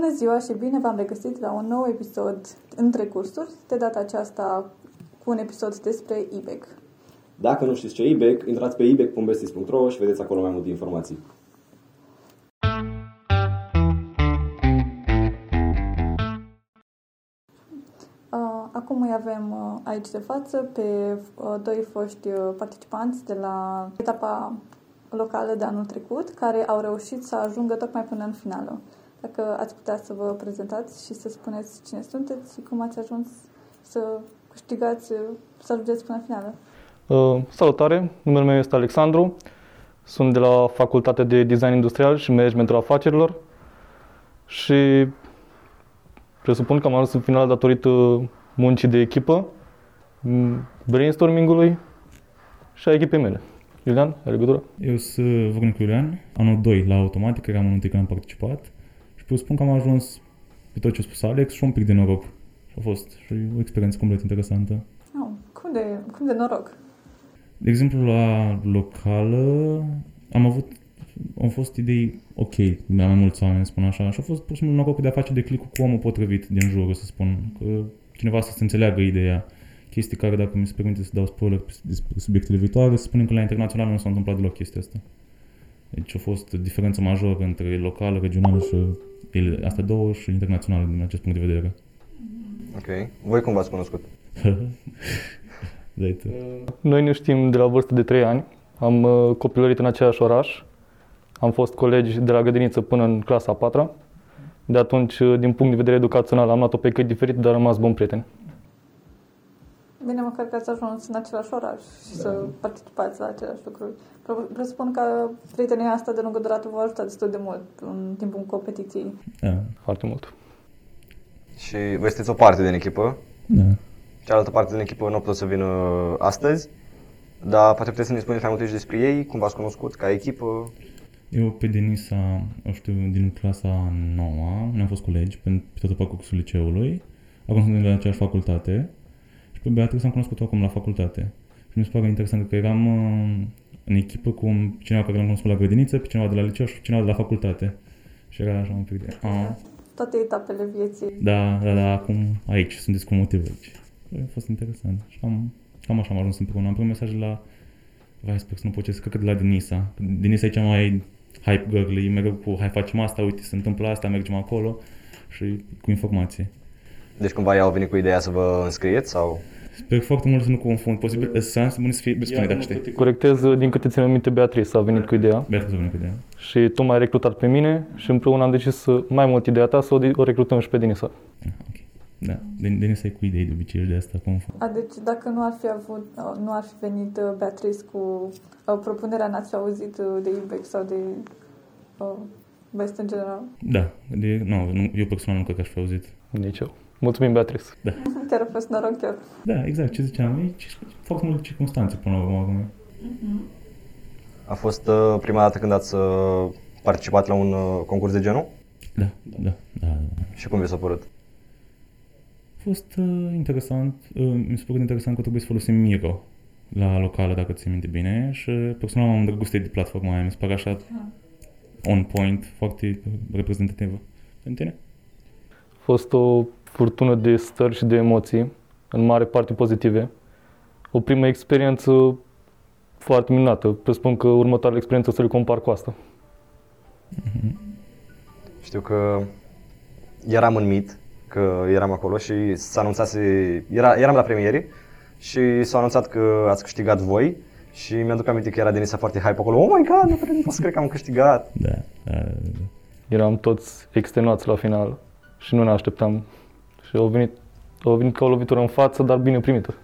Bună ziua și bine v-am regăsit la un nou episod între cursuri, de data aceasta cu un episod despre IBEC. Dacă nu știți ce e IBEC, intrați pe ibec.bestis.ro și vedeți acolo mai multe informații. Uh, Acum îi avem uh, aici de față pe uh, doi foști uh, participanți de la etapa locală de anul trecut, care au reușit să ajungă tocmai până în finală. Dacă ați putea să vă prezentați și să spuneți cine sunteți și cum ați ajuns să câștigați, uh, să ajungeți până în finală. Uh, salutare, numele meu este Alexandru, sunt de la Facultatea de Design Industrial și Managementul Afacerilor și presupun că am ajuns în final datorită muncii de echipă, m, brainstorming-ului și a echipei mele. Iulian, ai legătură? Eu sunt Vrunic Iulian, anul 2 la automatică, eram anul 1 când am participat și presupun că am ajuns pe tot ce a spus Alex și un pic de noroc. Și a fost și o experiență complet interesantă. Oh, cum, de, cum de noroc? De exemplu, la locală am avut, au fost idei ok, de mai mulți oameni, spun așa, și a fost pur și simplu norocul de a face de click cu omul potrivit din jur, să spun, că cineva să se înțeleagă ideea. Chestii care, dacă mi se permite să dau spoiler despre subiectele viitoare, să spunem că la internațional nu s-a întâmplat deloc chestia asta. Deci a fost diferență majoră între locală, regională și ele, astea două și internațională din acest punct de vedere. Ok. Voi cum v-ați cunoscut? Dai tu. Noi ne știm de la vârstă de 3 ani, am uh, copilărit în același oraș, am fost colegi de la grădiniță până în clasa a 4 De atunci, uh, din punct de vedere educațional, am luat-o pe căi diferite, dar am rămas buni prieteni. Bine, măcar că ați ajuns în același oraș și să participați la aceleași lucruri. Pre- Presupun că prietenia asta de lungă durată v-a ajutat destul de mult în timpul competiției. Da. Foarte mult. Și voi sunteți o parte din echipă. Da. Cealaltă parte din echipă nu a putut să vină astăzi. Dar poate puteți să ne spuneți mai multe și despre ei, cum v-ați cunoscut ca echipă. Eu pe Denisa, o știu, din clasa 9 ne-am fost colegi pe, pe tot parcursul liceului. Acum suntem de la aceeași facultate. Și pe Beatrice am cunoscut-o acum la facultate. Și mi se pare interesant că eram uh, în echipă cu cineva care l-am cunoscut la grădiniță, pe cineva de la liceu și cineva de la facultate. Și era așa un pic de... Ah, Toate etapele vieții. da, da, da, acum aici, sunteți cu motive aici. A fost interesant. Și am, cam așa am ajuns împreună. Am primit mesaje la... Vai, sper să nu pocesc, cred că de la Denisa. Denisa e cea mai hype girl, mereu cu hai facem asta, uite se întâmplă asta, mergem acolo și cu informații. Deci cumva ea au venit cu ideea să vă înscrieți sau... Sper foarte mult să nu confund. Posibil să să bun să fie spune dacă știi. Corectez, uh, din câte țin minte, Beatrice a venit cu ideea Beatrice a venit cu ideea. și tu m-ai recrutat pe mine și împreună am decis să, mai mult ideea ta, să o, o recrutăm și pe Denisa. Ah, ok. Da, Den- Denisa e cu idei de obicei de asta confund. A, deci dacă nu ar fi avut, uh, nu ar fi venit uh, Beatrice cu uh, propunerea, n-ați fi auzit uh, de IBEC sau de uh, Best în general. Da, de, nu, nu, eu personal nu cred că aș fi auzit. Nici eu. Mulțumim, Beatrice. Chiar a fost noroc chiar. Da, exact, ce ziceam, e ci- foarte multe circunstanțe până la urmă. acum. A fost uh, prima dată când ați uh, participat la un uh, concurs de genul? Da, da, da, da. da. Și cum vi s-a părut? A fost uh, interesant, uh, mi s-a părut interesant că trebuie să folosim Miro la locală, dacă ți minte bine, și personal m-am îndrăgostit de platforma aia, mi se pare așa on point, foarte reprezentativă. Pentru tine? A fost o furtună de stări și de emoții, în mare parte pozitive. O primă experiență foarte minunată. Presupun că următoarea experiență o să le compar cu asta. Știu că eram în mit, că eram acolo și s-a anunțat, era, eram la premiere și s-a anunțat că ați câștigat voi și mi-aduc aminte că era Denisa foarte hype acolo. Oh my god, nu cred, nu pot să cred că am câștigat. Da, da, da. Eram toți extenuați la final și nu ne așteptam. Și au venit, au venit ca o lovitură în față, dar bine primită.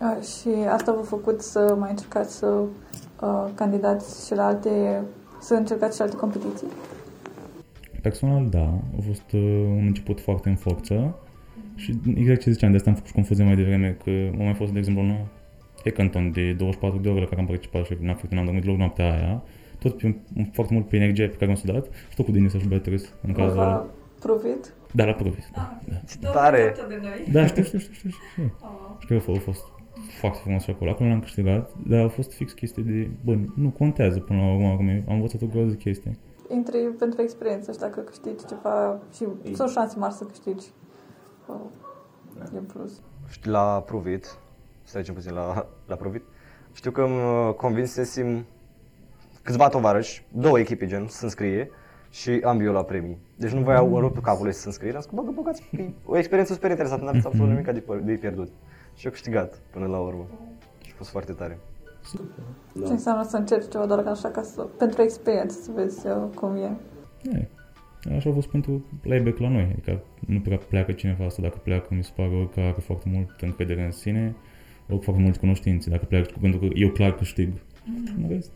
Uh, și asta v-a făcut să mai încercați să uh, candidați și la alte, să încercați și la alte competiții. Personal, da, a fost uh, un început foarte în forță și exact ce ziceam, de asta am făcut și confuzie mai devreme, că am mai fost, de exemplu, în hackathon de 24 de ore la care am participat și n-am făcut, n-am dormit deloc noaptea aia, tot pe, foarte mult pe energie pe care mi s-a dat și tot cu Denisa și Beatrice în cazul V-a ăla. provit? Da, la provis, da. da. Tare! de noi. Da, știu, știu, știu, știu, știu. Și cred că a fost foarte frumos și acolo. Acolo l-am câștigat, dar a fost fix chestie de, bă, nu contează până la urmă, acum am învățat o groază de chestii. intri pentru experiență și dacă câștigi ceva și Ei. sunt șanse mari să câștigi. Uh, e în plus. Știu, la Pruvit, să trecem puțin la, la Pruvit, știu că îmi convinsesem câțiva tovarăși, două echipe gen, să înscrie și ambii eu la premii. Deci nu voiau în ruptul capului să se înscrie, am zis, bă, băgați, e o experiență super interesantă, n-aveți absolut nimic de, de pierdut. Și eu câștigat până la urmă. Și a fost foarte tare. Ce înseamnă să încerci ceva doar ca așa, ca să, pentru experiență, să vezi uh, cum e. E, Așa a fost pentru playback la noi, adică nu prea pleacă cineva asta, dacă pleacă mi se pare ori că are foarte mult încredere în sine, ori cu foarte multe cunoștințe, dacă pleacă cu gândul că eu clar câștig. În rest,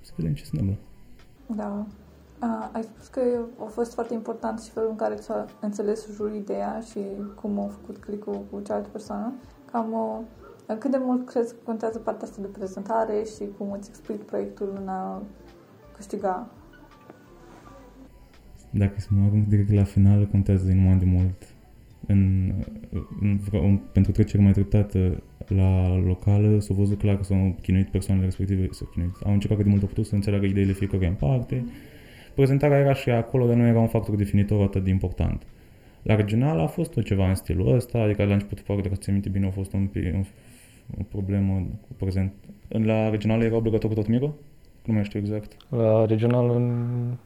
să vedem ce se întâmplă. Da. A, ai spus că a fost foarte important și felul în care ți-a înțeles jurul ideea și cum a făcut clicul cu cealaltă persoană. Cam o, cât de mult crezi că contează partea asta de prezentare și cum îți explic proiectul în a câștiga? Dacă să mă arunc direct la final, contează enorm de mult. În, în, în, pentru trecere mai treptată la locală, s-a văzut clar că s-au chinuit persoanele respective, s-au chinuit. Au încercat cât de mult au putut să înțeleagă ideile fiecare în parte. Prezentarea era și acolo, dar nu era un factor definitor atât de important. La regional a fost tot ceva în stilul ăsta, adică la început, parcă dacă ți minte bine, a fost un, pic- un, o problemă cu prezent. În la regional era obligatoriu tot micro? Nu mai știu exact. La regional în-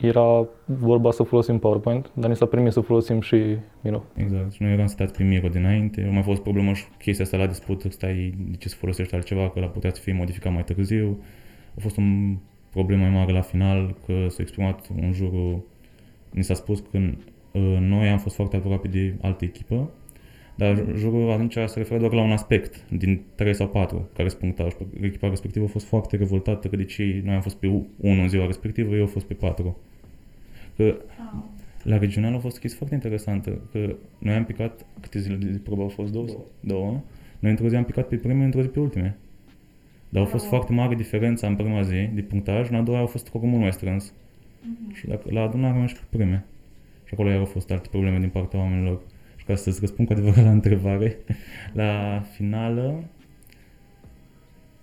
era vorba să folosim PowerPoint, dar ni s-a permis să folosim și Miro. Exact. Și noi eram stați prin micro dinainte. A mai fost problemă și cu chestia asta la dispută, stai de ce să folosești altceva, că la putea să fie modificat mai târziu. A fost un problemă mai mare la final, că s-a exprimat un jurul, ni s-a spus că uh, noi am fost foarte aproape de altă echipă, dar jurul atunci se referă doar la un aspect din 3 sau 4 care sunt punctaj. Echipa respectivă a fost foarte revoltată că de ce noi am fost pe 1 în ziua respectivă, eu am fost pe 4. Că la regional a fost o chestie foarte interesantă, că noi am picat, câte zile de probă au fost? Două? Două. Noi într-o zi am picat pe prime, într-o zi pe ultime. Dar a fost foarte mare diferența în prima zi de punctaj, în a doua a fost acolo mult mai strâns. Și dacă, la adunare am și pe prime. Și acolo iar au fost alte probleme din partea oamenilor. Și ca să-ți răspund cu adevărat la întrebare, la finală,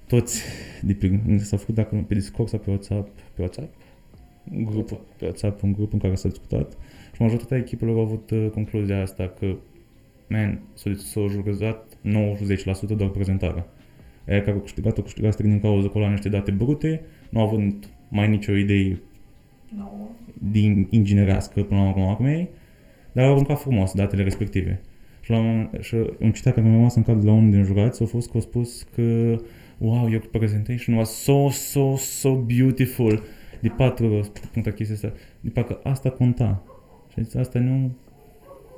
toți de pe, s-au făcut dacă nu, pe Discord sau pe WhatsApp, pe WhatsApp, un grup, pe WhatsApp, un grup în care s-a discutat și majoritatea echipelor au avut uh, concluzia asta că, man, s-a, s-a jurizat 90% doar prezentarea. Aia care au câștigat, au câștigat strict din cauza că au luat niște date brute, nu au avut mai nicio idee din inginerească până la urmă acmei, dar au aruncat frumos datele respective. Și, la un, moment- și un citat care mi-a rămas în cap de la unul din jugați a fost că a spus că wow, your presentation was so, so, so beautiful. De patru puncte chestia asta. De parcă asta conta. Și a zis, asta nu...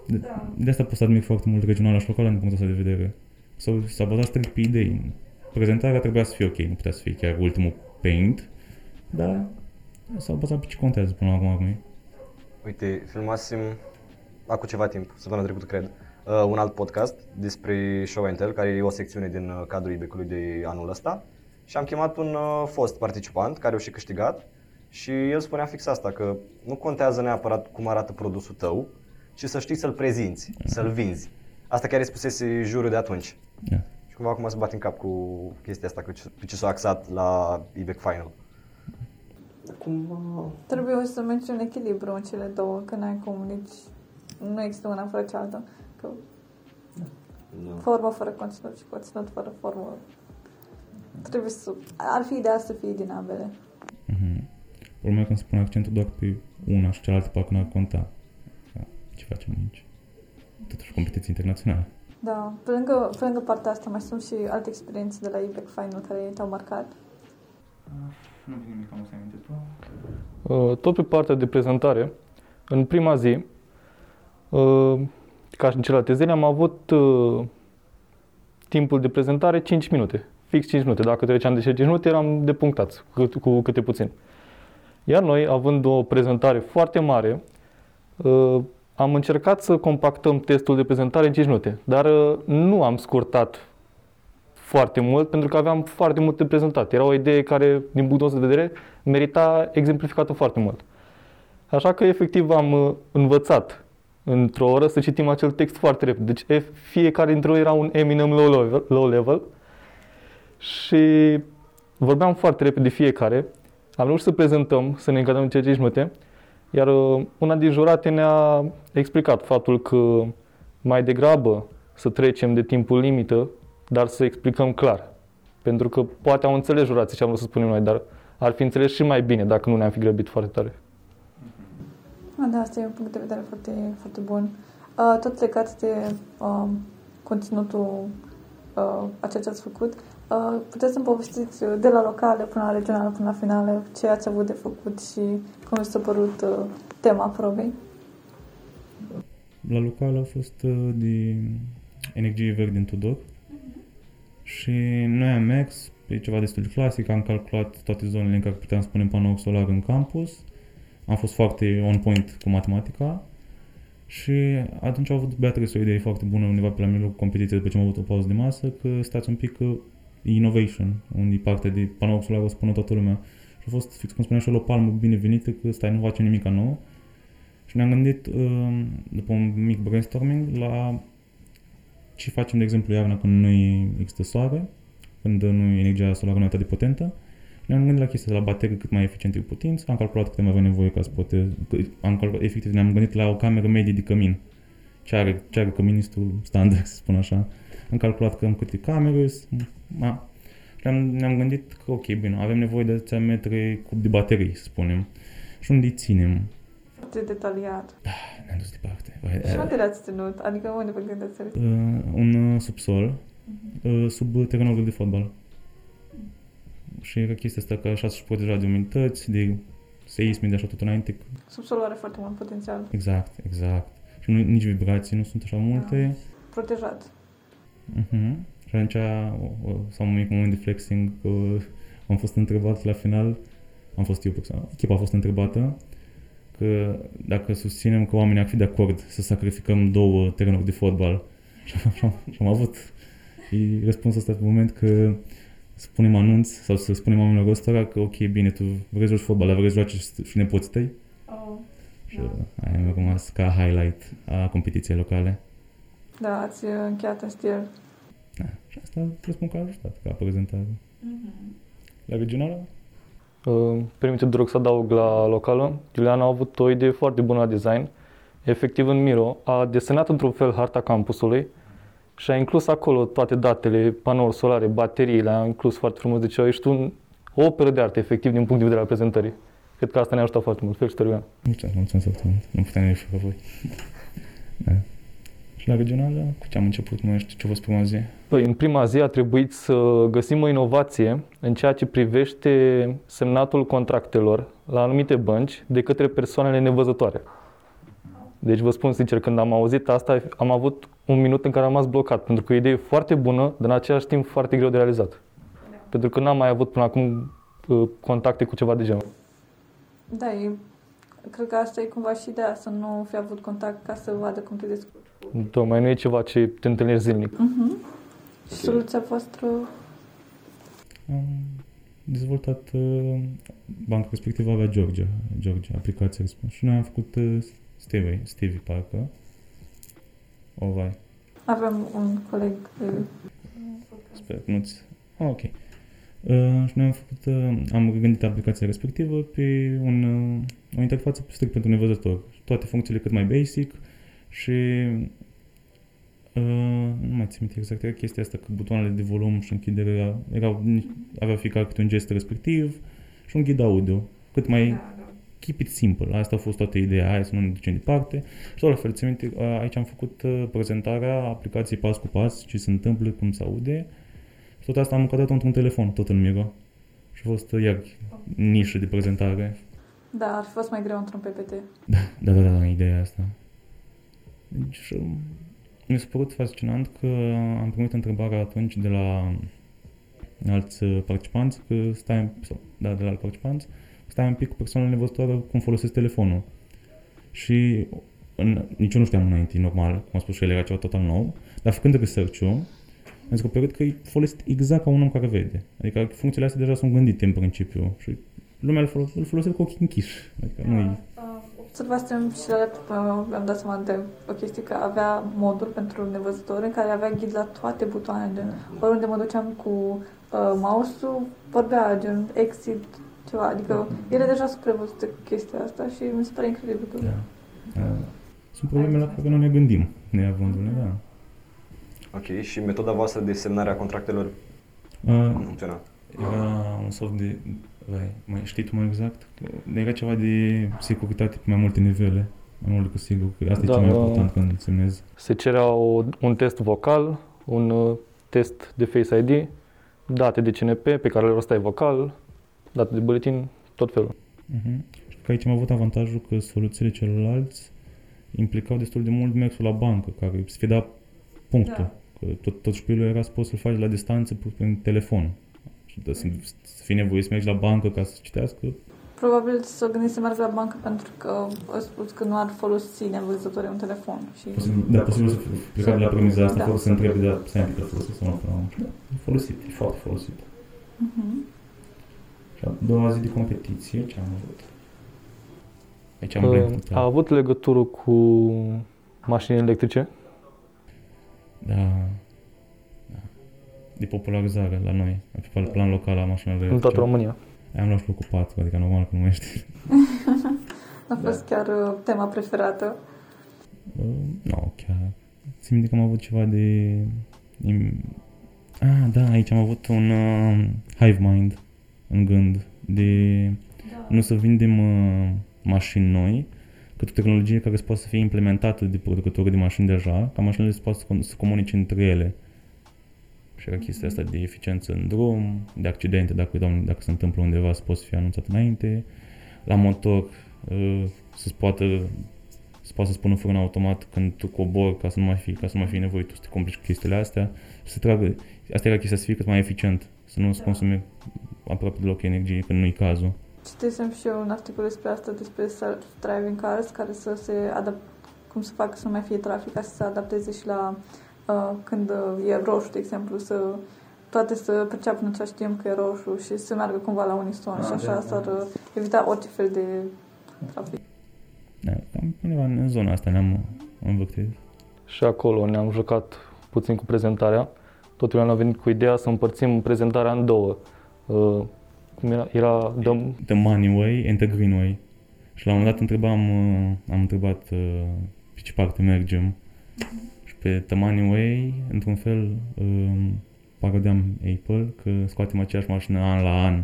De, de asta pot să admir foarte mult regională și locală din punctul ăsta de vedere. S-au, s-a bazat strict pe idei. Prezentarea trebuia să fie ok, nu putea să fie chiar ultimul paint, dar s-au bazat pe ce contează până la urmă. acum. Uite, filmasem acum ceva timp, săptămâna trecută cred, uh, un alt podcast despre Show and Tell, care e o secțiune din uh, cadrul IBEC-ului de anul ăsta. Și am chemat un uh, fost participant care a și câștigat și el spunea fix asta, că nu contează neapărat cum arată produsul tău, ci să știi să-l prezinți, să-l vinzi. Asta chiar îi spusese jurul de atunci. Yeah. Și cumva acum se bat în cap cu chestia asta, cu ce, pe ce s-a axat la IBEC Final. Cumva... Trebuie să menți un echilibru în cele două, că n-ai cum, nici nu există una fără cealaltă. Că Da. formă fără conținut și conținut fără formă. Trebuie să... Ar fi ideal să fie din ambele. Mhm. Problema e când se pune accentul doar pe una și cealaltă parcă n-ar conta. Da, Ce facem aici? Totuși competiții internaționale. Da, pe lângă, pe lângă partea asta mai sunt și alte experiențe de la IBEC Final care te-au marcat. Nu vine nimic, am să aminte tu. Uh, Tot pe partea de prezentare, în prima zi, uh, ca și în celelalte zile, am avut uh, timpul de prezentare 5 minute. Fix 5 minute. Dacă treceam de 5 minute, eram depunctați cât- cu câte puțin. Iar noi, având o prezentare foarte mare, uh, am încercat să compactăm testul de prezentare în 5 minute, dar uh, nu am scurtat foarte mult pentru că aveam foarte mult de prezentat. Era o idee care, din punctul ăsta de vedere, merita exemplificată foarte mult. Așa că, efectiv, am uh, învățat într-o oră să citim acel text foarte repede. Deci, ef- fiecare dintre noi era un Eminem low level, low level și vorbeam foarte repede fiecare. am reușit să prezentăm, să ne încadrăm în ceea ce ești măte, iar uh, una din jurate ne-a explicat faptul că mai degrabă să trecem de timpul limită, dar să explicăm clar. Pentru că poate au înțeles jurații ce am vrut să spunem noi, dar ar fi înțeles și mai bine dacă nu ne-am fi grăbit foarte tare. Ah, da, asta e un punct de vedere foarte, foarte bun. Uh, tot legat de uh, conținutul uh, a ceea ce ați făcut, uh, puteți să-mi povestiți de la locale până la regională, până la finală, ce ați avut de făcut și cum vi s-a părut uh, tema probei? La local a fost uh, de energie verde în Tudor. Și noi am mers pe ceva destul de clasic, am calculat toate zonele în care puteam să punem panouri solar în campus, am fost foarte on point cu matematica. Și atunci au avut Beatrice o idee foarte bună undeva pe la mijlocul competiției după ce am avut o pauză de masă, că stați un pic că innovation, unde e parte de panouri solar o spună toată lumea. Și a fost, fix cum spunea și el, o palmă binevenită că stai, nu facem nimic nou. Și ne-am gândit, uh, după un mic brainstorming, la ce facem, de exemplu, iarna când nu există soare, când nu energia solară nu e atât de potentă. Ne-am gândit la chestia de la baterii cât mai eficiente cu putință, am calculat cât mai avea nevoie ca să poate, am calculat, efectiv ne-am gândit la o cameră medie de cămin. Ce are, ce are căministul standard, să spun așa. Am calculat cam câte camere, ma. Și ne-am, ne-am gândit că, ok, bine, avem nevoie de atâția metri cub de baterii, să spunem. Și unde îi ținem? Foarte detaliat. Da, ne-am dus departe. Și unde le-ați ținut? Adică unde vă gândeți să le Uh, un uh, subsol, uh, sub terenul de fotbal. Și era chestia asta că așa și proteja de umidități, de seisme, de așa tot înainte. Subsolul are foarte mult potențial. Exact, exact. Și nu, nici vibrații nu sunt așa multe. Protejat. Uh-huh. Și atunci o- o- s-a un mic moment de flexing că am fost întrebat la final, am fost eu persoană, echipa a fost întrebată că dacă susținem că oamenii ar fi de acord să sacrificăm două terenuri de fotbal și am, și am, și am avut și răspunsul ăsta pe moment că spunem anunț sau să spunem oamenilor ăstora că ok, bine, tu vrei să joci fotbal, dar vrei să joace și- și nepoții tăi? Oh. Și aia mi-a rămas ca highlight a competiției locale. Da, ați uh, încheiat în stil. Da, și asta presupun că a ajutat ca prezentare. La regională? Uh, Permite te rog să adaug la locală. Iuliana a avut o idee foarte bună la design. Efectiv, în Miro a desenat într-un fel harta campusului și a inclus acolo toate datele, panouri solare, bateriile, a inclus foarte frumos. Deci a ieșit un, o operă de artă, efectiv, din punct de vedere al prezentării. Cred că asta ne-a ajutat foarte mult. Felicitări, Iuliana. Mulțumesc, mulțumesc foarte mult. Nu puteam ieși pe voi. da. Și la regională, cu ce am început? Nu mai știu ce a fost prima zi. Păi, în prima zi a trebuit să găsim o inovație în ceea ce privește semnatul contractelor la anumite bănci de către persoanele nevăzătoare. Deci vă spun sincer, când am auzit asta, am avut un minut în care am rămas blocat, pentru că e o idee foarte bună, dar în același timp foarte greu de realizat. Pentru că n-am mai avut până acum uh, contacte cu ceva de genul. Da, e, cred că asta e cumva și ideea, să nu fi avut contact ca să vadă cum te descurci. Tocmai nu e ceva ce te întâlnești zilnic. Uh-huh. Și soluția voastră Am dezvoltat uh, banca respectivă avea Georgia, Georgia, aplicația respectivă. Și noi am făcut uh, Stevie, Stevie parcă. O, vai, avem un coleg uh, sper că nu-ți... Ah, ok. Uh, și noi am făcut, uh, am gândit aplicația respectivă pe un, uh, o interfață strict pentru nevăzător. Toate funcțiile cât mai basic și uh, nu mai țin minte exact, era chestia asta că butoanele de volum și închidere era- erau, avea fiecare câte un gest respectiv și un ghid audio. Cât mai keep it simple. Asta a fost toată ideea, hai să nu ne ducem departe. Și tot la fel, țin minte, uh, aici am făcut uh, prezentarea aplicației pas cu pas, ce se întâmplă, cum se aude. Și tot asta am încadrat într-un telefon, tot în Miro. Și a fost uh, iar nișă de prezentare. Da, ar fi fost mai greu într-un PPT. Da, da, da, da, ideea asta. Deci, um, mi s-a părut fascinant că am primit întrebarea atunci de la alți uh, participanți, că stai, sau, da, de la alți participanți, stai un pic cu persoanele nevăzătoare cum folosesc telefonul. Și în, nici eu nu știam înainte, normal, cum a spus și el, era ceva total nou, dar făcând research-ul, am descoperit că e folosit exact ca un om care vede. Adică funcțiile astea deja sunt gândite în principiu și lumea îl, folos- îl folosește cu ochii închiși. Adică nu Observasem și la laptop mi-am dat seama de o chestie că avea modul pentru nevăzători în care avea ghid la toate butoanele. Gen, oriunde mă duceam cu uh, mouse-ul, vorbea gen exit, ceva. Adică ele deja sunt prevăzute cu chestia asta și mi se pare incredibil că... Da. Da. Sunt probleme la care nu ne gândim, neavându-le, da. Ok, și metoda voastră de semnare a contractelor Uh, cum funcționa? Era un soft de... Vai, mai știi tu mai exact? Era ceva de securitate pe mai multe nivele. Mai mult decât sigur. că Asta Da, e cel mai da. important când semnezi. Se cerea o, un test vocal, un uh, test de Face ID, date de CNP pe care le rostai vocal, date de buletin, tot felul. Uh-huh. Și că aici am avut avantajul că soluțiile celorlalți implicau destul de mult mersul la bancă, care să fie dat punctul. Da. Că tot, tot șpiulul era să poți să-l faci la distanță pu- prin telefon. Și de să, să fii nevoie să mergi la bancă ca să citească, Probabil să gândiți să meargă la bancă pentru că a spus că nu ar folosi nevăzătorii un telefon. Și... posibil, da, posibil să pleca de la premiza asta Da. fără să întrebi, dar să că folosit sau nu până la urmă. Da, e folosit, e foarte folosit. Mhm. Și a doua zi de competiție, ce am avut? Aici am Uh, blank a total. avut legătură cu mașini electrice. Da. da. De popularizare la noi, pe plan local la mașinile În toată România. Am luat și locul 4, adică normal că nu mai știu. A fost chiar uh, tema preferată. Uh, nu, chiar. Țin minte că am avut ceva de... im- Ah, da, aici am avut un uh, hive mind în gând de nu să vindem uh, mașini noi, cât o tehnologie care să poată să fie implementată de producători de mașini deja, ca mașinile să poată să, com- să comunice între ele. Și era chestia asta de eficiență în drum, de accidente, dacă, doamne, dacă se întâmplă undeva, să poți fi anunțat înainte. La motor, uh, să-ți poată să poată să spună frână automat când tu cobori ca să nu mai fi, ca să nu mai fie nevoie tu să te complici cu chestiile astea și să tragă, asta era chestia să fie cât mai eficient, să nu-ți Da. consumi aproape deloc energie când nu-i cazul. Citisem și eu un articol despre asta, despre self-driving cars, care să se adapt, cum să facă să nu mai fie trafic, ca să se adapteze și la uh, când uh, e roșu, de exemplu, să toate să perceapă în același timp că e roșu și să meargă cumva la unison Ah, și așa da, s-ar da. uh, evita orice fel de trafic. Da, cam undeva în zona asta ne-am învârtit. Și acolo ne-am jucat puțin cu prezentarea. Totul ne-a venit cu ideea să împărțim prezentarea în două. Uh, cum era? Era dăm, The money way and the green way. Și la un moment dat întrebam, uh, am întrebat uh, pe ce parte mergem. Și pe The Money Way, într-un fel, um, parodiam Apple, că scoatem aceeași mașină an la an,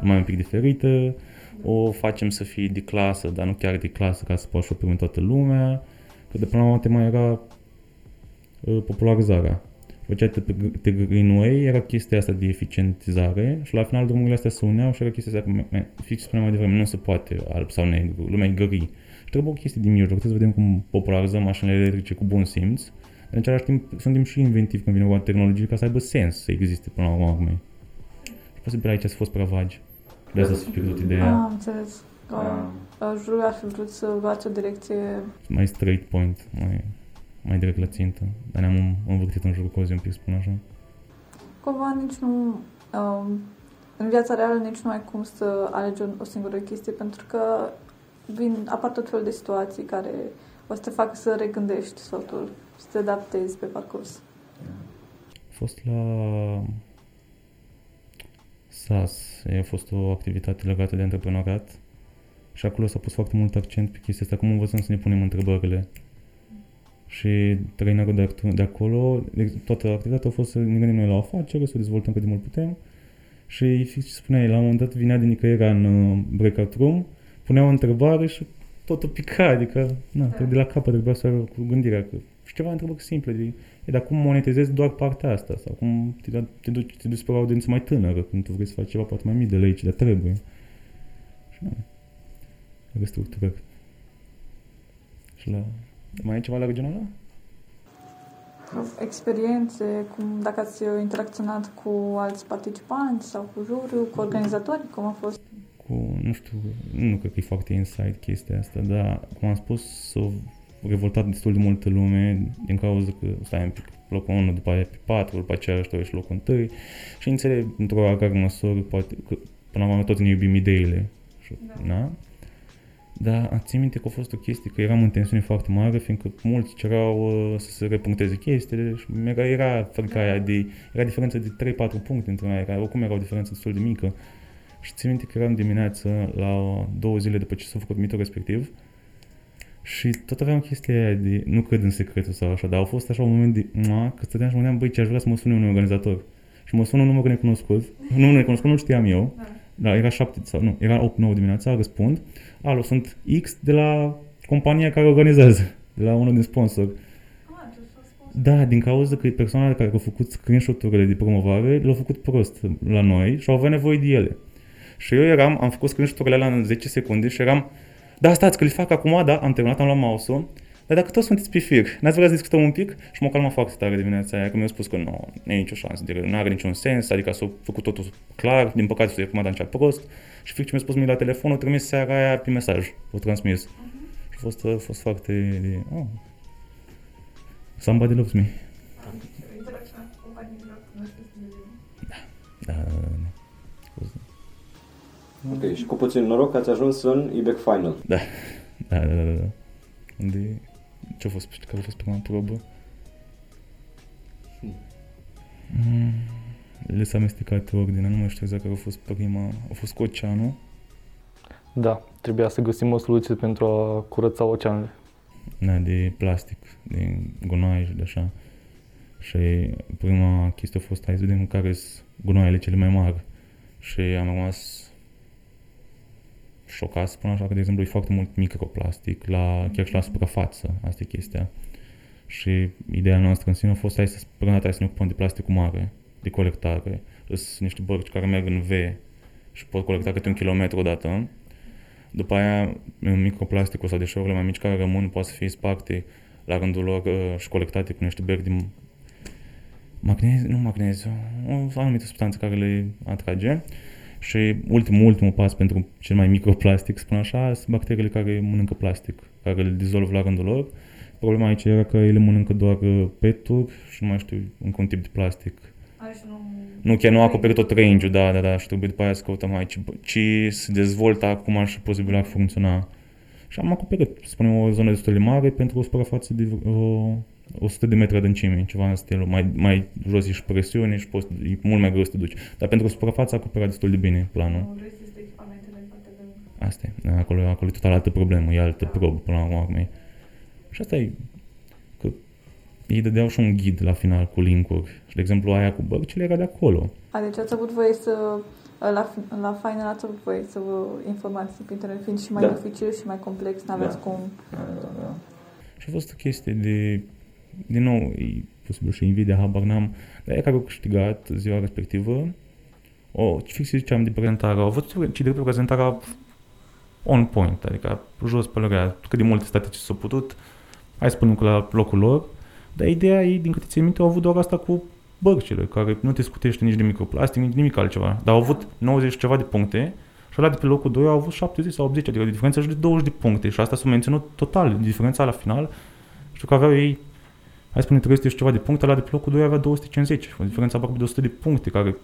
numai un pic diferită, o facem să fie de clasă, dar nu chiar de clasă, ca să poată și în toată lumea, că de până la urmă tema era uh, popularizarea. Făcea pe pe Green Way, era chestia asta de eficientizare și la final drumurile astea se uneau și era chestia asta, că, me- fix spuneam mai devreme, nu se poate alb sau negru, lumea e gri. Și trebuie o chestie din mijloc, trebuie să vedem cum popularizăm mașinile electrice cu bun simț, dar în același timp suntem și inventivi când vine vorba de tehnologie ca să aibă sens să existe până la urmă. Și posibil aici să fost prea vagi. De asta să fi pierdut Ah, ideea. am înțeles. Uh, uh, jurul ar fi vrut să luați o direcție Mai straight point, mai, mai direct la țintă. Dar ne-am învârtit în jurul cozii un pic, spun așa. Cumva nici nu... Um, în viața reală nici nu ai cum să alegi o, o singură chestie, pentru că vin, apar tot felul de situații care o să te facă să regândești totul, să te adaptezi pe parcurs. A fost la SAS, a fost o activitate legată de antreprenoriat și acolo s-a pus foarte mult accent pe chestia asta, cum învățăm să ne punem întrebările. Și trainerul de, actu- de acolo, de, toată activitatea a fost să ne gândim noi la o afacere, să o dezvoltăm cât de mult putem. Și fix ce spunea el, la un moment dat vinea din nicăieri în uh, breakout room, punea o întrebare și totul pica, adică, na, de la capăt trebuia să cu gândirea. Că, și ceva întrebări simple, de, e, dar cum monetizezi doar partea asta? Sau cum te, te, duci, te duci pe o audiență mai tânără, când tu vrei să faci ceva poate mai mic de lei, dar trebuie. Și na, restructurări. Și la... Mai e ceva la regională? Experiențe, cum, dacă ați interacționat cu alți participanți sau cu juriu, cu organizatori, cum a fost? cu, nu știu, nu cred că e foarte inside chestia asta, dar, cum am spus, s-a revoltat destul de multă lume din cauza că stai un pic locul 1, după aia pe 4, după aceea ăștia și locul 1 și înțeleg într-o oarecare măsură, poate, că până la urmă toți ne iubim ideile, și, da. da? Dar țin minte că a fost o chestie, că eram în tensiune foarte mare, fiindcă mulți cereau uh, să se repuncteze chestiile și mega era frica aia de, era diferență de 3-4 puncte între noi, era, oricum era o diferență destul de mică. Și țin minte că eram dimineață la două zile după ce s-a făcut mitul respectiv și tot aveam chestia aia de, nu cred în secretul sau așa, dar au fost așa un moment de, ma, că stăteam și mă gândeam, băi, ce aș vrea să mă sune un organizator. Și mă sună un număr necunoscut, nu un necunoscut, nu știam eu, da, era șapte sau nu, era 8-9 dimineața, răspund, alo, sunt X de la compania care organizează, de la unul din sponsor. Da, din cauza că persoanele care au făcut screenshot-urile de promovare le-au făcut prost la noi și au avut nevoie de ele. Și eu eram, am făcut screenshot-urile alea în 10 secunde și eram, da, stați că le fac acum, da, am terminat, am luat mouse-ul, dar dacă toți sunteți pe fir, n-ați vrea să discutăm un pic? Și mă calma foarte tare dimineața aia, că mi-au spus că nu, nu e nicio șansă, adică nu are niciun sens, adică s-a făcut totul clar, din păcate s-a făcut cea prost. Și fix ce mi-a spus mie la telefon, o trimis seara aia pe mesaj, o transmis. Și a fost, a fost foarte de, oh, somebody loves me. Da, da, da, da. Ok, și cu puțin noroc ați ajuns în IBEC Final. Da, da, da, da, da. Unde, ce a fost, care a fost prima probă? Mm, le s-a amestecat ordinea, nu mai știu exact care a fost prima, a fost cu oceanul. Da, trebuia să găsim o soluție pentru a curăța oceanele. Da, de plastic, de gunoi și de așa. Și prima chestie a fost, hai să vedem care sunt gunoaiele cele mai mari. Și am rămas șocat, spun așa, că de exemplu e foarte mult microplastic, la, chiar și la suprafață, asta e chestia. Și ideea noastră în sine a fost, hai să, până data să ne ocupăm de plasticul mare, de colectare. Sunt niște bărci care merg în V și pot colecta câte un kilometru odată. După aia, microplasticul sau deșeurile mai mici care rămân poate să fie sparte la rândul lor uh, și colectate cu niște beri din magneziu, nu magneziu, o anumită substanță care le atrage. Și ultimul, ultimul pas pentru cel mai microplastic, spun așa, sunt bacteriile care mănâncă plastic, care îl dizolvă la rândul lor. Problema aici era că ele mănâncă doar uh, peturi și nu mai știu, încă un tip de plastic. nu... Nu, chiar nu acoperă tot range da, da, da, și trebuie după aia să căutăm aici ce se dezvoltă acum și posibil ar funcționa. Și am acoperit, să spunem, o zonă destul de mare pentru o suprafață de o, 100 de metri adâncime, ceva în stilul, mai, mai jos e și presiune și poți, e mult mai greu să te duci. Dar pentru suprafața acoperă destul de bine planul. Asta e, acolo, acolo e total altă problemă, e altă probă până la urmă. Și asta e, că ei dădeau și un ghid la final cu linkuri. Și, de exemplu, aia cu bărcile era de acolo. Adică ați avut voie să, la, la final ați avut voie să vă informați pe internet, fiind și mai Da. dificil și mai complex, n-aveți Da. cum. Da, da, da. Și a fost o chestie de, din nou, e posibil și invidia, habar n-am, dar ea care au câștigat ziua respectivă, o, fix ziceam de prezentare, au avut ci de prezentarea on point, adică jos pe lărea, cât de multe statistici s-au putut, hai să spunem că la locul lor, dar ideea ei, din câte ți minte, au avut doar asta cu bărcile, care nu te scutește nici de microplastic, nici nimic altceva, dar au avut 90 și ceva de puncte și ăla de pe locul 2 au avut 70 sau 80, adică o diferență și de 20 de puncte și asta s-a menținut total, diferența la final, știu că aveau ei, hai să spunem 300 și ceva de puncte, ăla de pe locul 2 avea 250, o diferență aproape de 100 de puncte, care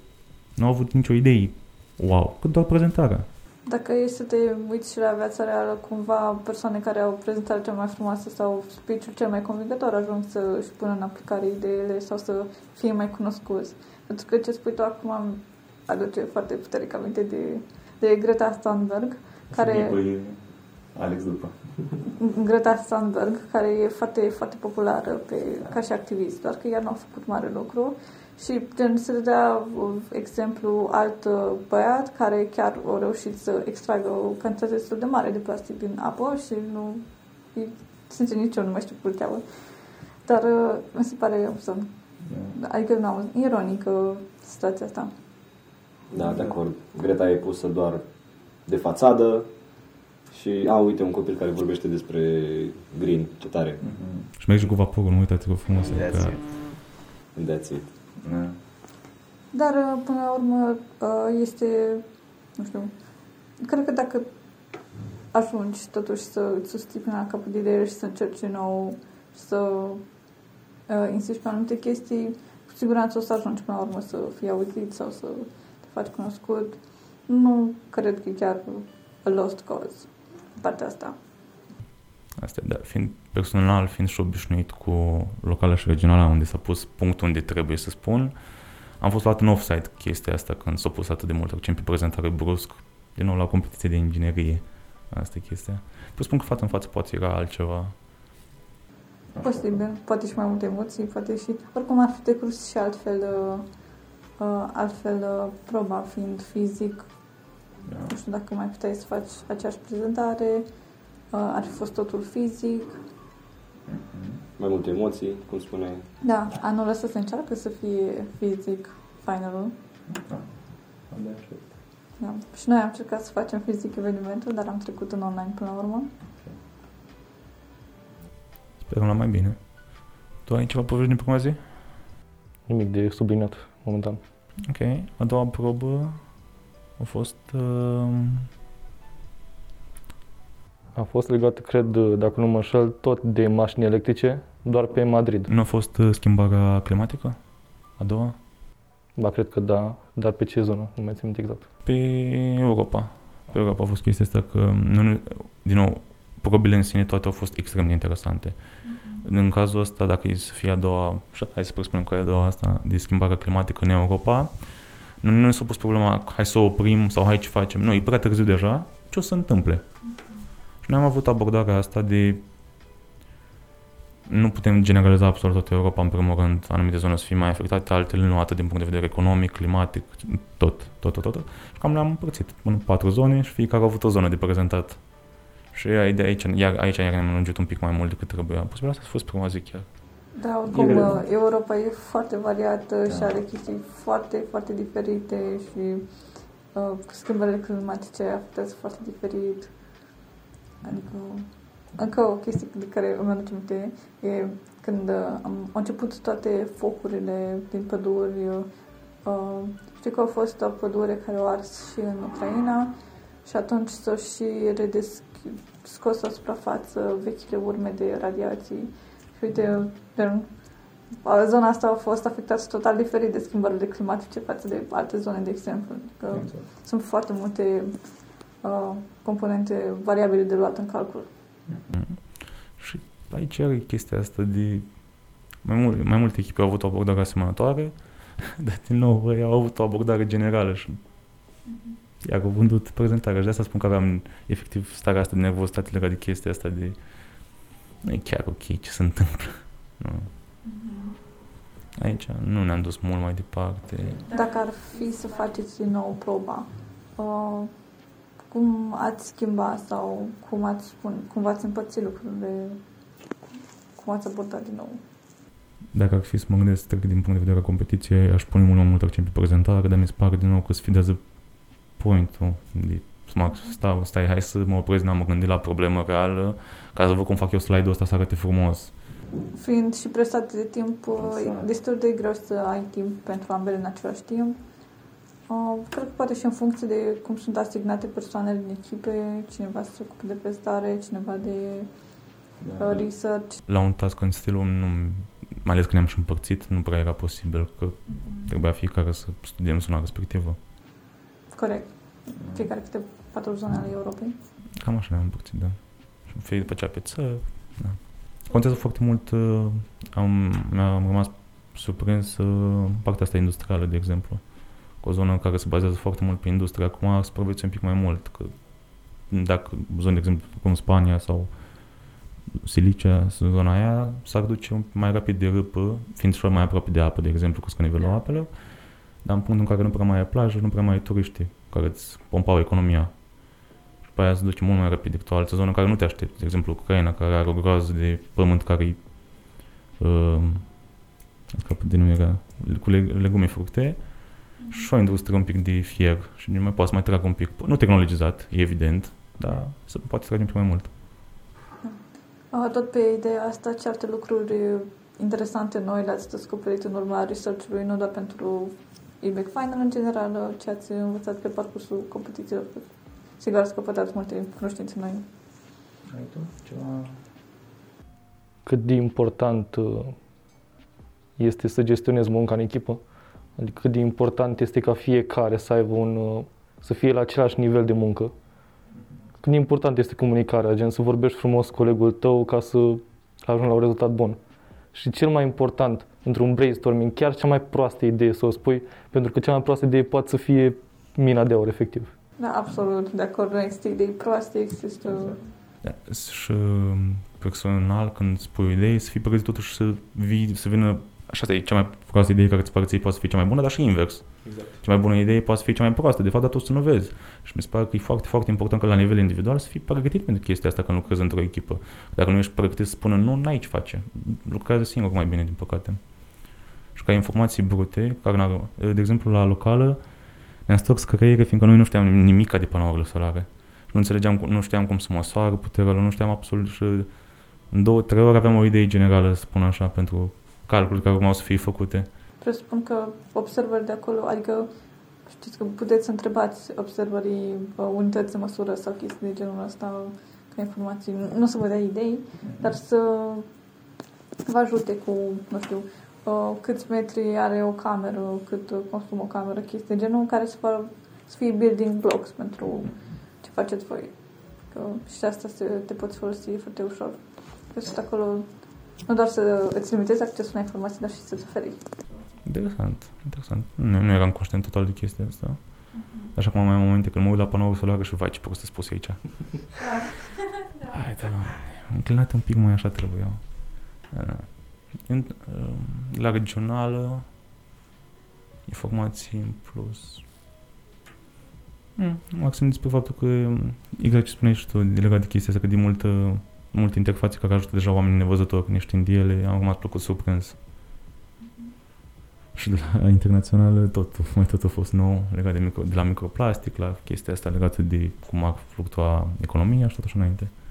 nu au avut nicio idee. Wow, cât doar prezentarea. Dacă e să te uiți și la viața reală, cumva persoane care au prezentarea cea mai frumoasă sau speech-ul cel mai convingător ajung să își pună în aplicare ideile sau să fie mai cunoscuți. Pentru că ce spui tu acum îmi aduce foarte puternic aminte de, de Greta Thunberg, care... Alex după. Greta Thunberg, care e foarte, foarte populară pe, ca și activist, doar că ea nu a făcut mare lucru. Și gen, se dea uh, exemplu alt uh, băiat care chiar a reușit să extragă o cantitate destul de mare de plastic din apă și nu, e, sincer, nici eu nu mai știu cum îl cheamă. Dar uh, mi se pare amuzant. Adică, nu, ironică situația asta. Da, de acord. Greta e pusă doar de fațadă și, a, uite, un copil care vorbește despre green, ce tare. Și mergi cu vaporul, nu uitați că frumos. That's Adică, it. That's it. Da. Dar, uh, până la urmă, uh, este, nu știu, cred că dacă ajungi totuși să îți susții până la capăt de idee și să încerci din nou să uh, insisti pe anumite chestii, cu siguranță o să ajungi până la urmă să fii auzit sau să te faci cunoscut. Nu cred că e chiar a lost cause în partea asta. Asta, da, fiind personal, fiind și obișnuit cu locala și regionala unde s-a pus punctul unde trebuie să spun, am fost luat în offside chestia asta când s-a pus atât de mult accent pe prezentare brusc, din nou la competiție de inginerie. Asta e chestia. Păi spun că față în față poate era altceva. Posibil, poate și mai multe emoții, poate și... Oricum ar fi decurs și altfel, uh, uh, altfel uh, proba fiind fizic. Da. Nu știu dacă mai puteai să faci aceeași prezentare, uh, ar fi fost totul fizic. Mai multe emoții, cum spuneai. Da, anul ăsta se încearcă să fie fizic finalul. Da. Și noi am încercat să facem fizic evenimentul, dar am trecut în online până la urmă. Sperăm la mai bine. Tu ai ceva povești din prima zi? Nimic de subliniat momentan. Ok. A doua probă a fost... Uh, A fost legat, cred, dacă nu mă înșel, tot de mașini electrice, doar pe Madrid. nu a fost uh, schimbarea climatică? A doua? Ba, cred că da, dar pe ce zonă? Nu mai țin minte exact. Pe Europa. Pe Europa a fost chestia asta că, nu, nu- din nou, probele în sine toate au fost extrem de interesante. În cazul ăsta, dacă e să fie a doua, și hai să presupunem că e a doua asta, de schimbare climatică în Europa, nu, nu s-a pus problema, hai să o oprim sau hai ce facem. Nu, e prea târziu deja, ce o să întâmple? Și noi am avut abordarea asta de nu putem generaliza absolut toată Europa, în primul rând, anumite zone să fie mai afectate, altele nu, atât din punct de vedere economic, climatic, tot, tot, tot, tot. tot. Și cam le-am împărțit în patru zone și fiecare a avut o zonă de prezentat. Și de aici, iar aici iar ne-am lungit un pic mai mult decât trebuia. Posibil asta a fost prima zi chiar. Da, oricum, E- uh, Europa e foarte variată Da. și are chestii foarte, foarte diferite și uh, schimbările climatice afectează foarte diferit. Adică, încă o chestie de care îmi aduce aminte e când uh, am, au început toate focurile din păduri. Uh, uh, știu că a fost o pădure care au ars și în Ucraina și atunci s-au și redesc- scos la suprafață vechile urme de radiații. Și uite, gen, a- zona asta a fost afectată total diferit de schimbările climatice față de alte zone, de exemplu. Că sunt foarte multe uh, componente variabile de luat în calcul. Și aici are chestia asta de... Mai, mult, mai multe echipe au avut o abordare asemănătoare, dar din nou ei au avut o abordare generală și iar au vândut prezentarea și de asta spun că aveam efectiv starea asta de nervozitate legată de chestia asta de nu e chiar ok ce se întâmplă. Nu. Aici nu ne-am dus mult mai departe. Dacă ar fi să faceți din nou proba, uh, cum ați schimba sau cum ați spun, cum v-ați împărți lucrurile, cum ați abordat din nou? Dacă ar fi să mă gândesc strict din punct de vedere a competiției, aș pune mult mai mult accent pe prezentare, dar mi se pare din nou că sfidează point-ul. De, mă, stai, stai, hai să mă opresc, n-am gândit la problemă reală, ca să văd cum fac eu slide-ul ăsta să arate frumos. Fiind și presat de timp, uh, e Exact. destul de greu să ai timp pentru ambele în același timp. Uh, cred că poate și în funcție de cum sunt asignate persoanele din echipe, cineva se ocupe de prezentare, cineva de Da. uh, research. La un task în stilul, nu, mai ales că ne-am și împărțit, nu prea era posibil, că trebuia fiecare să studiem zona respectivă. Corect. Fiecare câte patru zone ale Europei. Cam așa ne-am împărțit, da. Și fie după aceea pe țări, da. Contează foarte mult, uh, am, mi-am rămas surprins uh, partea asta industrială, de exemplu. Cu o zonă care se bazează foarte mult pe industrie, acum ar supraviețui un pic mai mult. Că dacă zone, de exemplu, cum Spania sau Silicia, zona aia, s-ar duce un pic mai rapid de râpă, fiind și mai aproape de apă, de exemplu, cu nivelul apelor, dar în punctul în care nu prea mai e plajă, nu prea mai e turiști care îți pompau economia. Și pe aia se duce mult mai rapid decât o altă zonă în care nu te aștepți. De exemplu, Ucraina, care are o groază de pământ care e uh, scapă denumirea, cu leg- legume, fructe și o industrie un pic de fier și nu mai poate să mai tragă un pic, nu tehnologizat, e evident, dar se poate trage un pic mai mult. Uh, Tot pe ideea asta, ce alte lucruri interesante noi le-ați descoperit în urma research-ului, nu doar pentru IBEC Final în general, uh, ce ați învățat pe parcursul competițiilor? Sigur ați căpătat multe cunoștințe noi. Ai tu ceva? Cât de important uh, este să gestionezi munca în echipă, adică cât de important este ca fiecare să aibă un, uh, să fie la același nivel de muncă. Cât de important este comunicarea, gen să vorbești frumos cu colegul tău ca să ajungi la un rezultat bun. Și cel mai important, într-un brainstorming, chiar cea mai proastă idee să o spui, pentru că cea mai proastă idee poate să fie mina de aur, efectiv. Da, absolut, de acord, nu există idei proaste, există... Da, și uh, personal, când spui o idee, să fii pregătit totuși să vii, să vină Așa e cea mai proastă idee care îți pare ție poate să fie cea mai bună, dar și invers. Exact. Cea mai bună idee poate să fie cea mai proastă, de fapt, dar tu să nu vezi. Și mi se pare că e foarte, foarte important că la nivel individual să fii pregătit pentru chestia asta când lucrezi într-o echipă. Dacă nu ești pregătit să spună nu, n-ai ce face. Lucrează singur mai bine, din păcate. Și ca informații brute, care n de exemplu la locală, ne-am stors creiere, fiindcă noi nu știam nimic de panourile solare. Și nu înțelegeam, nu știam cum să măsoară puterea, nu știam absolut și în două, trei ore aveam o idee generală, să spun așa, pentru calcule care urmau să fie făcute. Presupun că observări de acolo, adică știți că puteți să întrebați observării uh, unități de măsură sau chestii de genul ăsta ca informații, nu să vă dea idei, dar să vă ajute cu, nu știu, uh, câți metri are o cameră, cât consumă o cameră, chestii de genul care să, fă, să fie building blocks pentru ce faceți voi. Că și asta te, te poți folosi foarte ușor. Că sunt acolo nu doar să îți limitezi accesul la informații, dar și să-ți oferi. Interesant, interesant. Nu, nu eram conștient total de chestia asta. Uh-huh. Așa cum am mai momente când mă uit la panoul solar și vai ce prost să spus aici. da. Hai, da, înclinat un pic mai așa trebuie. Da. În, la regională, informații în plus. Mm, maxim despre faptul că, exact ce spuneai și tu, legat de chestia asta, că de multă multe interfațe care ajută deja oamenii nevăzători când ești în ele, am rămas plăcut surprins. Și de la internațională tot, mai tot a fost nou, legat de, micro, de la microplastic, la chestia asta legată de cum ar fluctua economia și tot așa înainte. Da,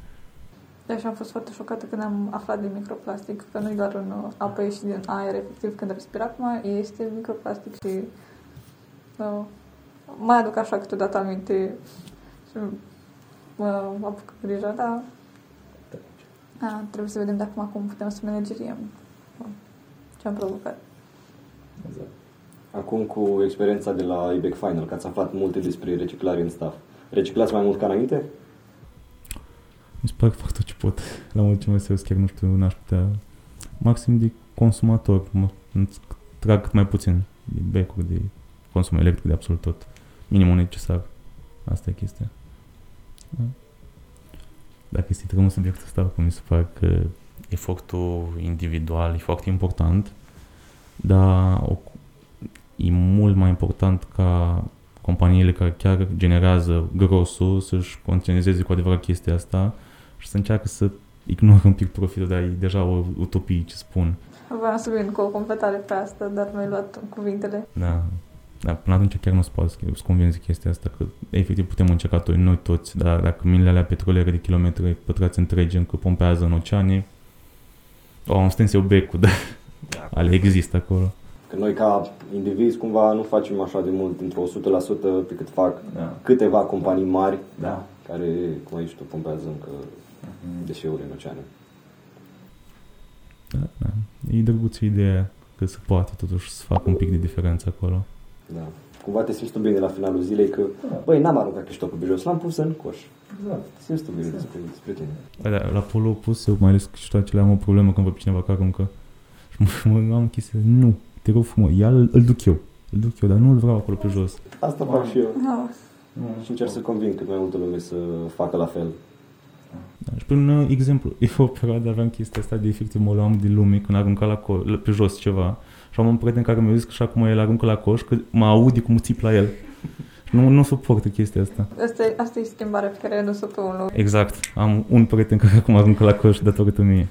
și am fost foarte șocată când am aflat de microplastic, că nu e doar în apă, și din aer, efectiv, când respir acum, este microplastic și uh, mai aduc așa câteodată aminte și mă apuc grija, dar a, trebuie să vedem dacă acum putem să manageriem ce am provocat. Exact. Acum cu experiența de la IBEC Final, că ați aflat multe despre reciclare în staff, reciclați mai mult ca înainte? Mi se pare că fac tot ce pot. La mult ce mai serios, chiar nu știu, n-aș putea... Maxim de consumator, mă, trag cât mai puțin de becuri, de consum electric, de absolut tot. Minimul necesar. Asta e chestia. Da dacă este în subiectul ăsta, cum mi se pare că efortul individual e foarte important, dar o, e mult mai important ca companiile care chiar generează grosul să-și concentreze cu adevărat chestia asta și să încearcă să ignoră un pic profitul, dar e deja o utopie ce spun. Vreau să vin cu o completare pe asta, dar mi-ai luat cuvintele. Da, dar până atunci chiar nu se poate să convinzi chestia asta, că efectiv putem încerca toi, noi toți, dar dacă minele alea petroliere de kilometri pătrați întregi încă pompează în oceane, o, am stâns eu becul, dar da. ale există acolo. Că noi ca indivizi cumva nu facem așa de mult, într-o 100% pe cât fac da. câteva companii mari da. care, cum ai zis tu, pompează încă uh-huh. Deșeuri în oceane. Da, da. E drăguță ideea că se poate totuși să facă un pic de diferență acolo. Da. Cumva te simți tu bine la finalul zilei că, da. băi, n-am aruncat câștocul pe jos, l-am pus în coș. Da. Te simți tu bine da. despre, despre tine. Da, la polo pus, eu mai ales câștocele am o problemă când văd cineva că aruncă. Și mă, mă am chestia, nu, te rog frumos, ia îl, îl duc eu. Îl duc eu, dar nu îl vreau acolo pe jos. Asta fac și eu. Da. Și încerc să conving cât mai multă lume să facă la fel. Da, și prin un exemplu, eu o perioadă aveam chestia asta de efectiv mă luam de lume când arunca la co- pe jos ceva și am un prieten care mi-a zis că și acum el aruncă la coș, că mă aude cum țip la el. Nu, nu suportă chestia asta. Asta e, asta e schimbarea pe care ai adus-o pe unul. Exact. Am un prieten care acum aruncă la coș datorită mie.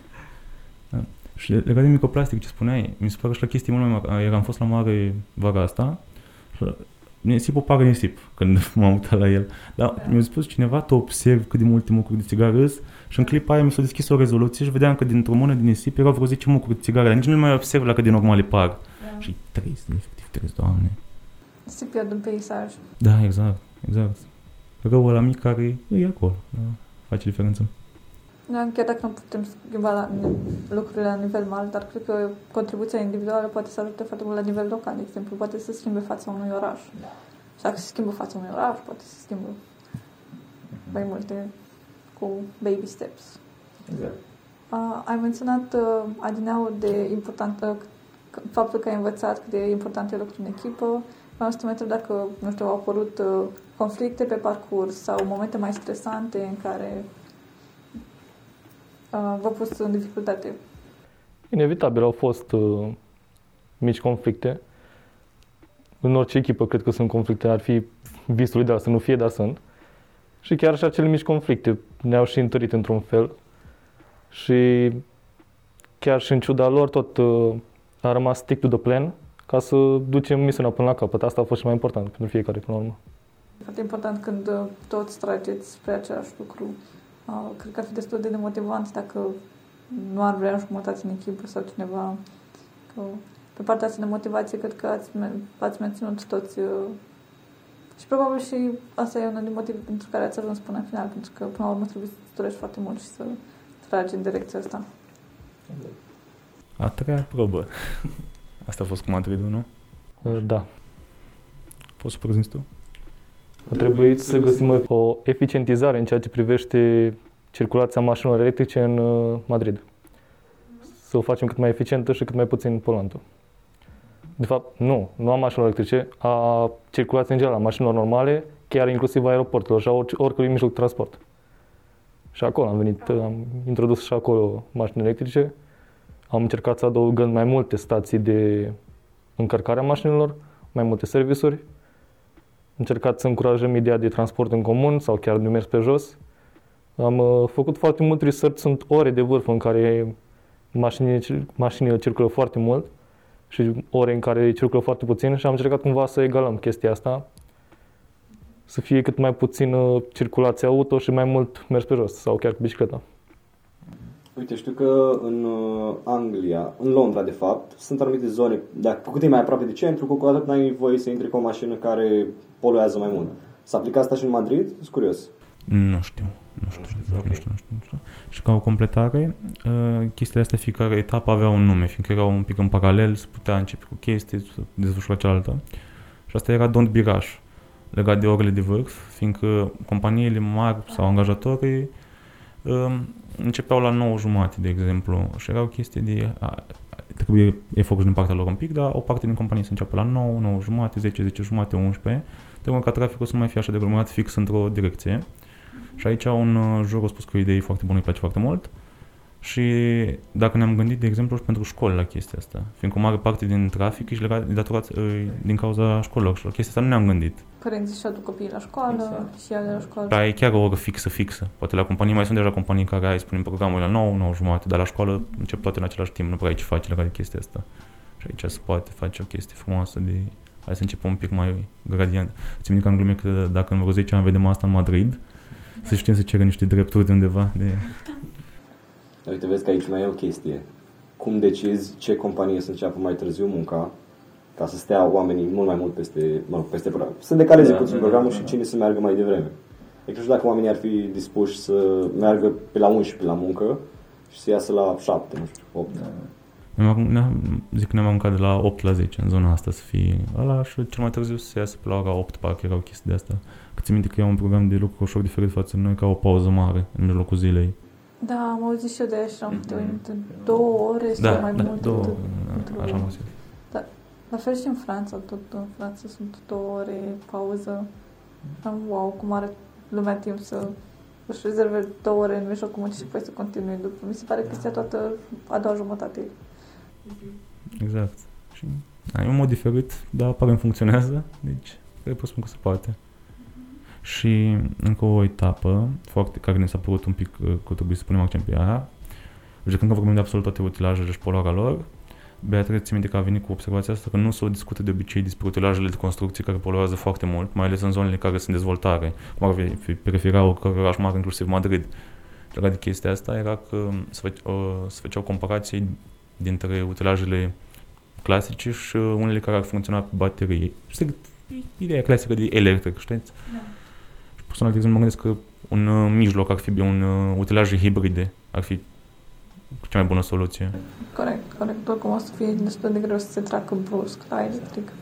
Da. Și legat de microplastic, ce spuneai, mi se pare și la chestii mult mai mari. Eram fost la mare vara asta și nisipul pare nisip când m-am uitat la el. Dar da. mi-a spus cineva, tu observi cât de multe mucuri de țigară și în clipa aia mi s-a deschis o rezoluție și vedeam că dintr-o mână din nisip erau vreo 10 mucuri de țigară, dar nici nu mai observ la cât de normale par. Da. Și trist, efectiv trist, doamne. Se pierd în peisaj. Da, exact, exact. Răul la mic care e acolo, da, face diferență. Da, chiar dacă nu putem schimba la, lucrurile la nivel mare, dar cred că contribuția individuală poate să ajute foarte mult la nivel local, de exemplu, poate să schimbe fața unui oraș. Și dacă se schimbă fața unui oraș, poate să schimbă mai multe cu baby steps. Exact. Uh, ai menționat uh, adineauri de important, uh, faptul că ai învățat cât de important e lucru în echipă. Vreau să te întreb dacă, nu știu, au apărut uh, conflicte pe parcurs sau momente mai stresante în care uh, v-a pus în dificultate. Inevitabil au fost uh, mici conflicte. În orice echipă cred că sunt conflicte, ar fi visul ideal să nu fie, dar sunt. Și chiar și acele mici conflicte ne-au și întărit într-un fel. Și chiar și în ciuda lor, tot uh, a rămas stick to the plan ca să ducem misiunea până la capăt. Asta a fost și mai important pentru fiecare până la urmă. Foarte important când uh, toți trageți spre același lucru. Uh, cred că ar fi destul de demotivant dacă nu ar vrea jumătate în echipă sau cineva. Că pe partea asta de motivație, cred că ați, ați menținut toți uh, și probabil și asta e unul din motive pentru care ați ajuns până în final, pentru că până la urmă trebuie să dorești foarte mult și să tragi în direcția asta. A treia probă. Asta a fost cu Madridul, nu? Da. Poți să prezinți tu? A trebuit să găsim o eficientizare în ceea ce privește circulația mașinilor electrice în uh, Madrid. Să o facem cât mai eficientă și cât mai puțin poluantă. De fapt, nu, nu a mașinilor electrice, a circulației în general, a mașinilor normale, chiar inclusiv a aeroporturilor și a oricărui mijloc de transport. Și acolo am venit, am introdus și acolo mașini electrice. Am încercat să adăugăm mai multe stații de încărcare a mașinilor, mai multe servisuri. Am încercat să încurajăm ideea de transport în comun sau chiar de mers pe jos. Am uh, făcut foarte mult research, sunt ore de vârf în care mașinile, mașinile circulă foarte mult și ore în care circulă foarte puțin și am încercat cumva să egalăm chestia asta, să fie cât mai puțin circulație auto și mai mult mers pe jos sau chiar cu bicicleta. Uite, știu că în uh, Anglia, în Londra de fapt, sunt anumite zone, dacă cu cât e mai aproape de centru, cu atât n-ai voie să intri cu o mașină care poluează mai mult. S-a aplicat asta și în Madrid? Sunt curios. Nu știu. Nu știu, exact, nu știu, nu știu, nu știu. Și ca o completare, uh, chestiile astea, fiecare etapă avea un nume, fiindcă erau un pic în paralel, se putea începe cu chestii, să dezvolta cealaltă. Și asta era Don't Be Rush, legat de orele de vârf, fiindcă companiile mari sau angajatorii um, începeau la 9 jumate, de exemplu, și era o chestie de a, trebuie efort din partea lor un pic, dar o parte din companie să înceapă la 9, 9 jumate, 10, 10 jumate, 11, trebuie ca traficul să mai fie așa de aglomerat fix într-o direcție. Și aici un uh, jur a spus că o idee foarte bună, îi place foarte mult. Și dacă ne-am gândit, de exemplu, și pentru școli la chestia asta, fiindcă o mare parte din trafic e legat, datorat uh, din cauza școlilor și la chestia asta nu ne-am gândit. Părinții și aduc copiii la școală exact. și ea de la școală. Da, e chiar o oră fixă, fixă. Poate la companii mai sunt deja companii care ai, spunem, programul la 9, 9 jumate, dar la școală încep toate în același timp, nu prea ai ce face legat de chestia asta. Și aici se poate face o chestie frumoasă de... Hai să începem un pic mai gradient. Țin că am glumit că dacă în vreo 10 ani vedem asta în Madrid, să știm să cerem niște drepturi de undeva. De... Uite, vezi că aici mai e o chestie. Cum decizi ce companie să înceapă mai târziu munca ca să stea oamenii mult mai mult peste, mă rog, peste program. Să decaleze da, puțin da, programul da, da. și cine să meargă mai devreme. Deci nu știu dacă oamenii ar fi dispuși să meargă pe la 11 la muncă și să iasă la 7, nu știu, 8. Da. Ne zic că ne-am aruncat de la 8 la 10 în zona asta să fie ăla și cel mai târziu să iasă pe la ora 8, parcă era o chestie de asta. Că ți minte că e un program de lucru ușor diferit față de noi, ca o pauză mare în mijlocul zilei. Da, am auzit și eu de așa, mm-hmm. două ore sau da, mai da, mult. Două, da, așa am auzit. Da, la fel și în Franța, tot în Franța sunt două ore pauză. Am, wow, cum are lumea timp să își rezerve două ore în mijlocul muncii și apoi să continue după. Mi se pare că toată a doua jumătate. Exact. Și e un mod diferit, dar apare funcționează, deci cred că spun că se poate. Și încă o etapă foarte, care ne s-a părut un pic uh, că trebuie să punem accent pe ea. Deci când vorbim de absolut toate utilajele și poluarea lor, Beatrice ți minte că a venit cu observația asta că nu se discută de obicei despre utilajele de construcții care poluează foarte mult, mai ales în zonele care sunt dezvoltare, cum ar fi preferau oraș mare, inclusiv Madrid. Legat de chestia asta era că se, fă, uh, se făceau comparații dintre utilajele clasice și unele care ar funcționa pe baterie. Știi, ideea clasică de electric, știți? Da. Și personal, de exemplu, mă gândesc că un uh, mijloc ar fi un uh, utilaj hibride, ar fi cea mai bună soluție. Corect, corect. Oricum o să fie destul de greu să se treacă brusc la electric.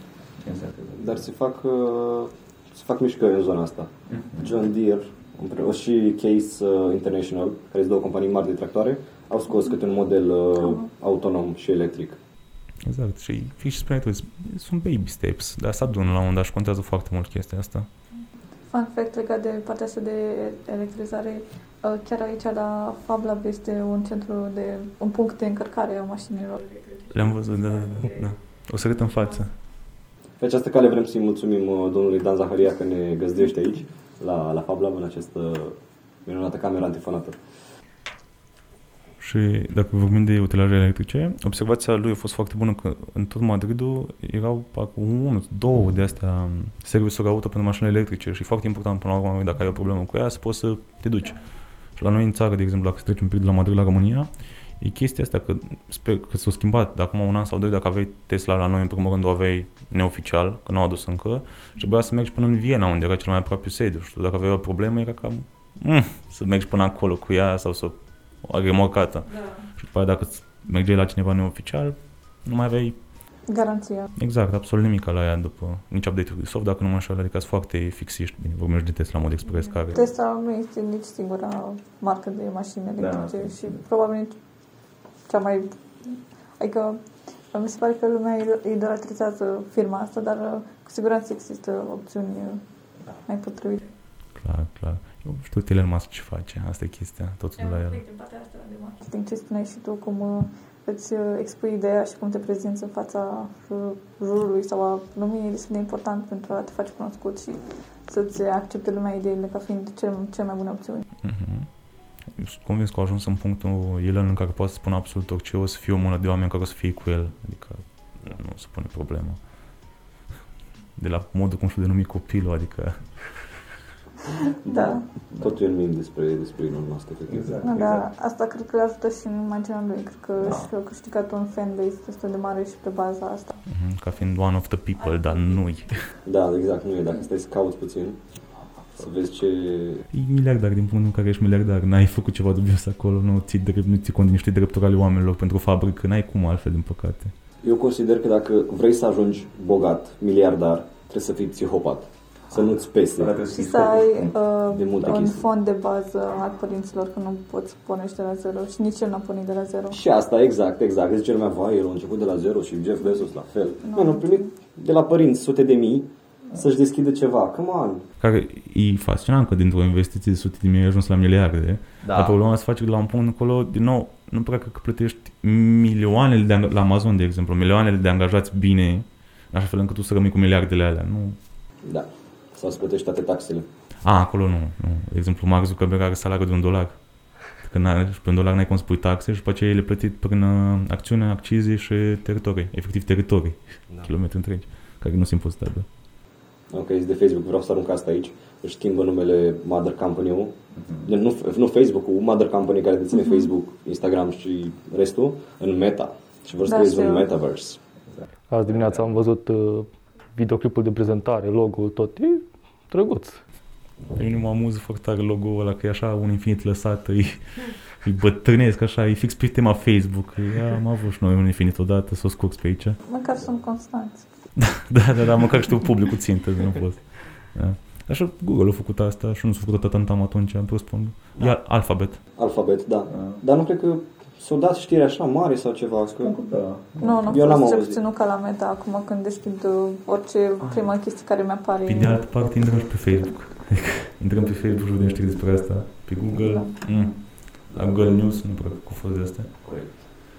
Exact. Dar se fac, uh, se fac mișcări în zona asta. Mm-hmm. John Deere o și Case uh, International, care sunt două companii mari de tractoare, au scos câte un model uh, autonom și electric. Exact. Și fix și spuneai tu, sunt baby steps, dar să adună la un moment dat și contează foarte mult chestia asta. Fun fact legat de partea asta de electrizare, uh, chiar aici la Fab Lab este un centru de, un punct de încărcare a mașinilor. Le-am văzut, da, da, da. O să arăt în față. Pe această cale vrem să-i mulțumim uh, domnului Dan Zaharia că ne găzduiește aici, la, la Fab Lab, în această minunată cameră antifonată. Și dacă vorbim de utilaje electrice, observația lui a fost foarte bună că în tot Madridul erau parcă unul, două de astea um, servisuri auto pentru mașini electrice și e foarte important până la urmă dacă ai o problemă cu ea să poți să te duci. Și la noi în țară, de exemplu, dacă trecem un pic de la Madrid la România, e chestia asta că sper că s-a schimbat de acum un an sau doi, dacă aveai Tesla la noi, în primul rând o aveai neoficial, că nu au adus încă, și trebuia să mergi până în Viena, unde era cel mai aproape sediu. Și dacă aveai o problemă, era cam mm, să mergi până acolo cu ea sau să o remorcată. Da. Și după aia dacă mergeai la cineva neoficial, nu mai aveai Garanția. Exact, absolut nimic la ea după nici update-ul de soft, dacă nu mă înșel, adică sunt foarte fixiști, bine, vorbești de Tesla mod expres care... Tesla nu este nici singura marcă de mașini Da. electrice și probabil nici cea mai... Adică mi se pare că lumea idolatrizează firma asta, dar uh, cu siguranță există opțiuni uh, mai potrivite. Clar, clar. Eu știu Elon Musk ce face, asta e chestia, totul de la el. Marketing, ce spuneai și tu, cum uh, îți uh, expui ideea și cum te prezinți în fața uh, jurului sau a lumii, e destul de important pentru a te face cunoscut și să-ți accepte lumea ideile ca fiind cel, cel mai bune opțiuni. Mhm. Eu Sunt convins că a ajuns în punctul Elon în care poate să spună absolut orice, o să fie o mână de oameni care o să fie cu el, adică nu se pune problemă. De la modul cum și-o denumit copilul, adică Da, Totul e un meme despre, despre Elon Musk, efectiv. Exact. da, dar asta cred că le ajută și în imaginea lui. Cred că și-a câștigat un fanbase destul de mare și pe baza asta. mhm, ca fiind one of the people, dar nu Da, exact, nu e. Dacă stai să cauți puțin, să vezi ce... E miliardar din punctul în care ești miliardar, n-ai făcut ceva dubios acolo, nu ții, drept, nu ții cont de niște drepturi ale oamenilor pentru fabrică, n-ai cum altfel, din păcate. Eu consider că dacă vrei să ajungi bogat, miliardar, trebuie să fii psihopat. Să nu-ți pese. Și să ai uh, De multe un chestii. fond de bază al părinților, că nu poți pornești de la zero și nici el n-a pornit de la zero. Și asta, exact, exact. Zice lumea, vai, el a început de la zero și Jeff Bezos la fel. Nu, nu, primit de la părinți sute de mii să-și deschidă ceva. Come on. Care e fascinant că dintr-o investiție de sute de mii ai ajuns la miliarde, Da. dar problema se face la un punct încolo, din nou, nu prea cred că plătești milioanele de, ang- la Amazon, de exemplu, milioanele de angajați bine, în așa fel încât tu să rămâi cu miliardele alea. Nu, Da. Sau să plătești toate taxele. A, acolo nu. nu. De exemplu, Mark Zuckerberg are salariul de un dolar. Că n-are, și pe un dolar n-ai cum să pui taxe și după aceea el e plătit prin uh, acțiune, accizie și teritorii. Efectiv teritorii. Da. Kilometri întregi. Care nu sunt impozitabile. Ok, e de Facebook, vreau să arunc asta aici. Își schimbă numele Mother Company-ul. Nu, nu Facebook-ul, Mother Company care deține Facebook, Instagram și restul, în Meta. Și vor să Da, creeze un știu. metaverse. Azi dimineața am văzut uh, videoclipul de prezentare, logo-ul tot. E drăguț. Pe mine mă amuză foarte tare logo-ul ăla, că e așa un infinit lăsat, e, e bătrânesc așa, e fix pe tema Facebook. E, am avut și noi un infinit odată, s-o scurs pe aici. Măcar sunt constanți. Da, da, da, măcar știu publicul țintă, de nu fost. Da. Așa Google a făcut asta și nu s-a făcut atât tam atunci, am spun. E al- alfabet. Alfabet, da. Dar nu cred că s-o dat știri așa mare sau ceva. Că... Nu, nu Eu a n-am fost cel auzit. puțin nu ca la meta acum când deschid uh, orice prima chestie care mi-apare. Pe de altă parte, intrăm și pe Facebook. Adică, intrăm pe Facebook și vedem știri despre asta. Pe Google, mm. la Google News, nu prea cu fost de astea.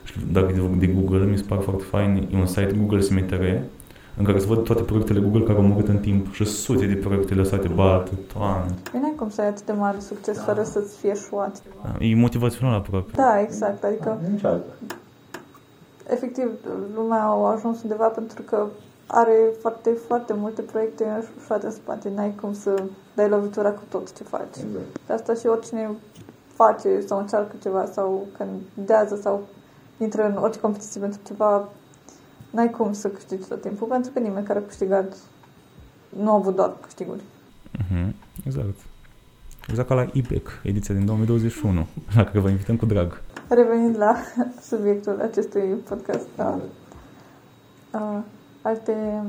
Și dacă de, de Google, mi se pare foarte fain, e un site Google Cemetery, în care se văd toate proiectele Google care au murit în timp și sute de proiecte lăsate bate, toamne. Bine, ai cum să ai atât de mare succes fără să-ți fie șuat. Da, E motivațional aproape. Da, exact. Adică, efectiv, lumea a ajuns undeva pentru că are foarte, foarte multe proiecte șuate în spate. N-ai cum să dai lovitura cu tot ce faci. De asta și oricine face sau încearcă ceva sau candidează sau intră în orice competiție pentru ceva, n-ai cum să câștigi tot timpul, pentru că nimeni care a câștigat nu a avut doar câștiguri. Mhm, Exact. Exact ca la IBEC, ediția din 2021, la care vă invităm cu drag. Revenind la subiectul acestui podcast, da. Uh, alte,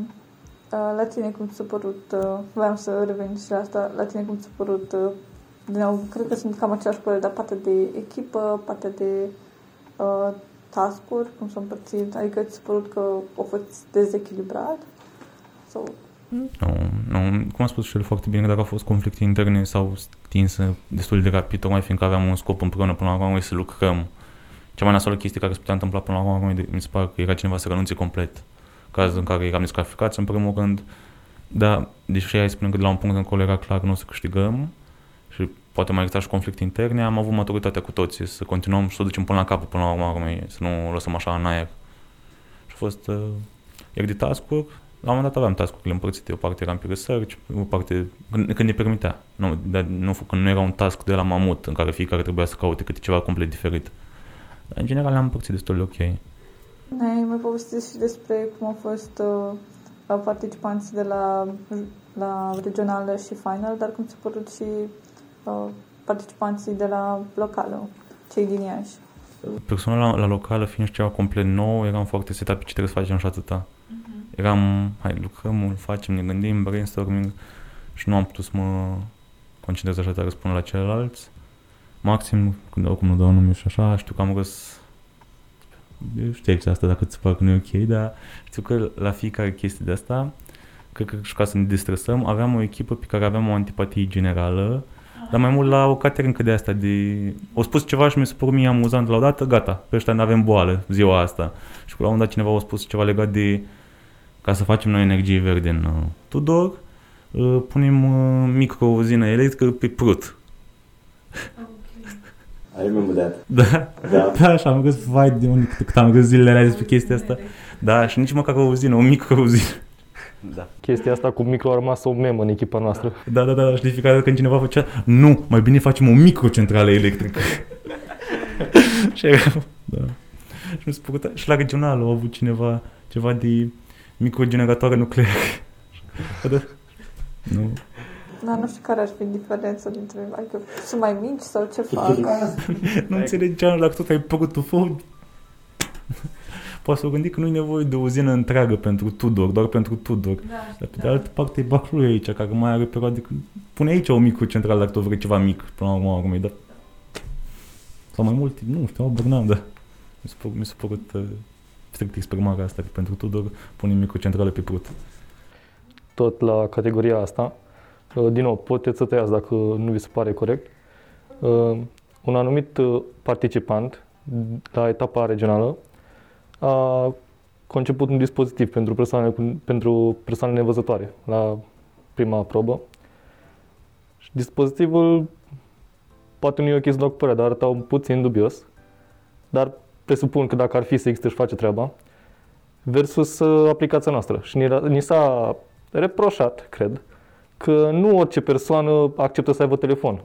uh, la tine cum ți s-a părut, uh, voiam să revin și la asta, la tine cum ți s-a părut, uh, din nou, cred că sunt cam aceeași părere, dar partea de echipă, partea de uh, task-uri, cum s-au împărțit? Adică ți s-a părut că au fost dezechilibrat? Sau Nu, nu, cum a spus și el foarte bine, dacă au fost conflicte interne sau stinse destul de rapid, tocmai fiindcă aveam un scop împreună până la urmă să lucrăm. Cea mai nasoală chestie care se putea întâmpla până la urmă, mi se pare că era cineva să renunțe complet. Caz în care eram descalificați în primul rând, dar deși ai spune că de la un punct încolo era clar că nu o să câștigăm și poate mai exista și conflicte interne, am avut maturitatea cu toții să continuăm și să o ducem până la capăt, până la urmă, să nu o lăsăm așa în aer. Și a fost, uh, iar de task-uri, la un moment dat aveam task-urile împărțite, o parte era pe research, o parte, când, când ne permitea, nu, dar nu, când nu era un task de la mamut în care fiecare trebuia să caute câte ceva complet diferit. Dar în general le-am împărțit destul de ok. ne-ai mai povestit și despre cum au fost uh, participanții de la, la regională și final, dar cum ți-a părut și uh, participanții de la locală, cei din Iași? Personal la, la locală, fiind ceva complet nou, eram foarte setat pe ce trebuie să facem și atâta. Uh-huh. Eram, hai, lucrăm, îl facem, ne gândim, brainstorming și nu am putut să mă concentrez așa tare răspund la ceilalți. Maxim, când oricum nu dau nume și așa, știu că am răs știu exact asta dacă ți pare că nu e ok, dar știu că la fiecare chestie de asta, cred că și ca să ne distresăm, aveam o echipă pe care aveam o antipatie generală, dar mai mult la o caterincă de asta de... O spus ceva și mi s-a părut mie amuzant la o dată, gata, pe ăștia nu avem boală ziua asta. Și la un dat cineva a spus ceva legat de ca să facem noi energie verde în uh, Tudor, uh, punem uh, micro-uzină electrică pe prut. I remember that. Da, Da. da, și am găsit, vai de unde, cât am găsit zilele alea despre chestia asta. Da, și nici măcar o uzină, o micro-uzină. Da. Chestia asta cu micro a rămas o memă în echipa noastră. Da, da, da, și de fiecare dată când cineva făcea, nu, mai bine facem o microcentrală electrică. și era, da. Și mi s-a părut, și la regional au avut cineva, ceva de microgeneratoare nucleare. da. Nu. Dar nu știu care ar fi diferența dintre... Adică sunt mai mici sau ce fac? nu înțelegeam dacă tot ai părutul foc. Poate să o gândi că nu e nevoie de o uzină întreagă pentru Tudor, doar pentru Tudor. Da, Dar pe de altă parte e Baclui aici, care mai are perioade când pune aici o microcentrală dacă tot vrei ceva mic, până la urmă, urmei, dar... Sau mai multe, nu știu, habar n-am, dar mi s-a părut, mi s-a părut uh, strict exprimarea asta, că pentru Tudor pune microcentrală pe prut. Tot la categoria asta, uh, din nou, puteți să tăiați dacă nu vi se pare corect. Uh, Un anumit uh, participant la etapa regională a conceput un dispozitiv pentru persoane, cu- pentru persoane nevăzătoare la prima probă. Și dispozitivul poate nu e ok să dau cu părerea, dar arăta un puțin dubios. Dar presupun că dacă ar fi să existe și face treaba. Versus uh, aplicația noastră. Și ni, ni s-a reproșat, cred, că nu orice persoană acceptă să aibă telefon.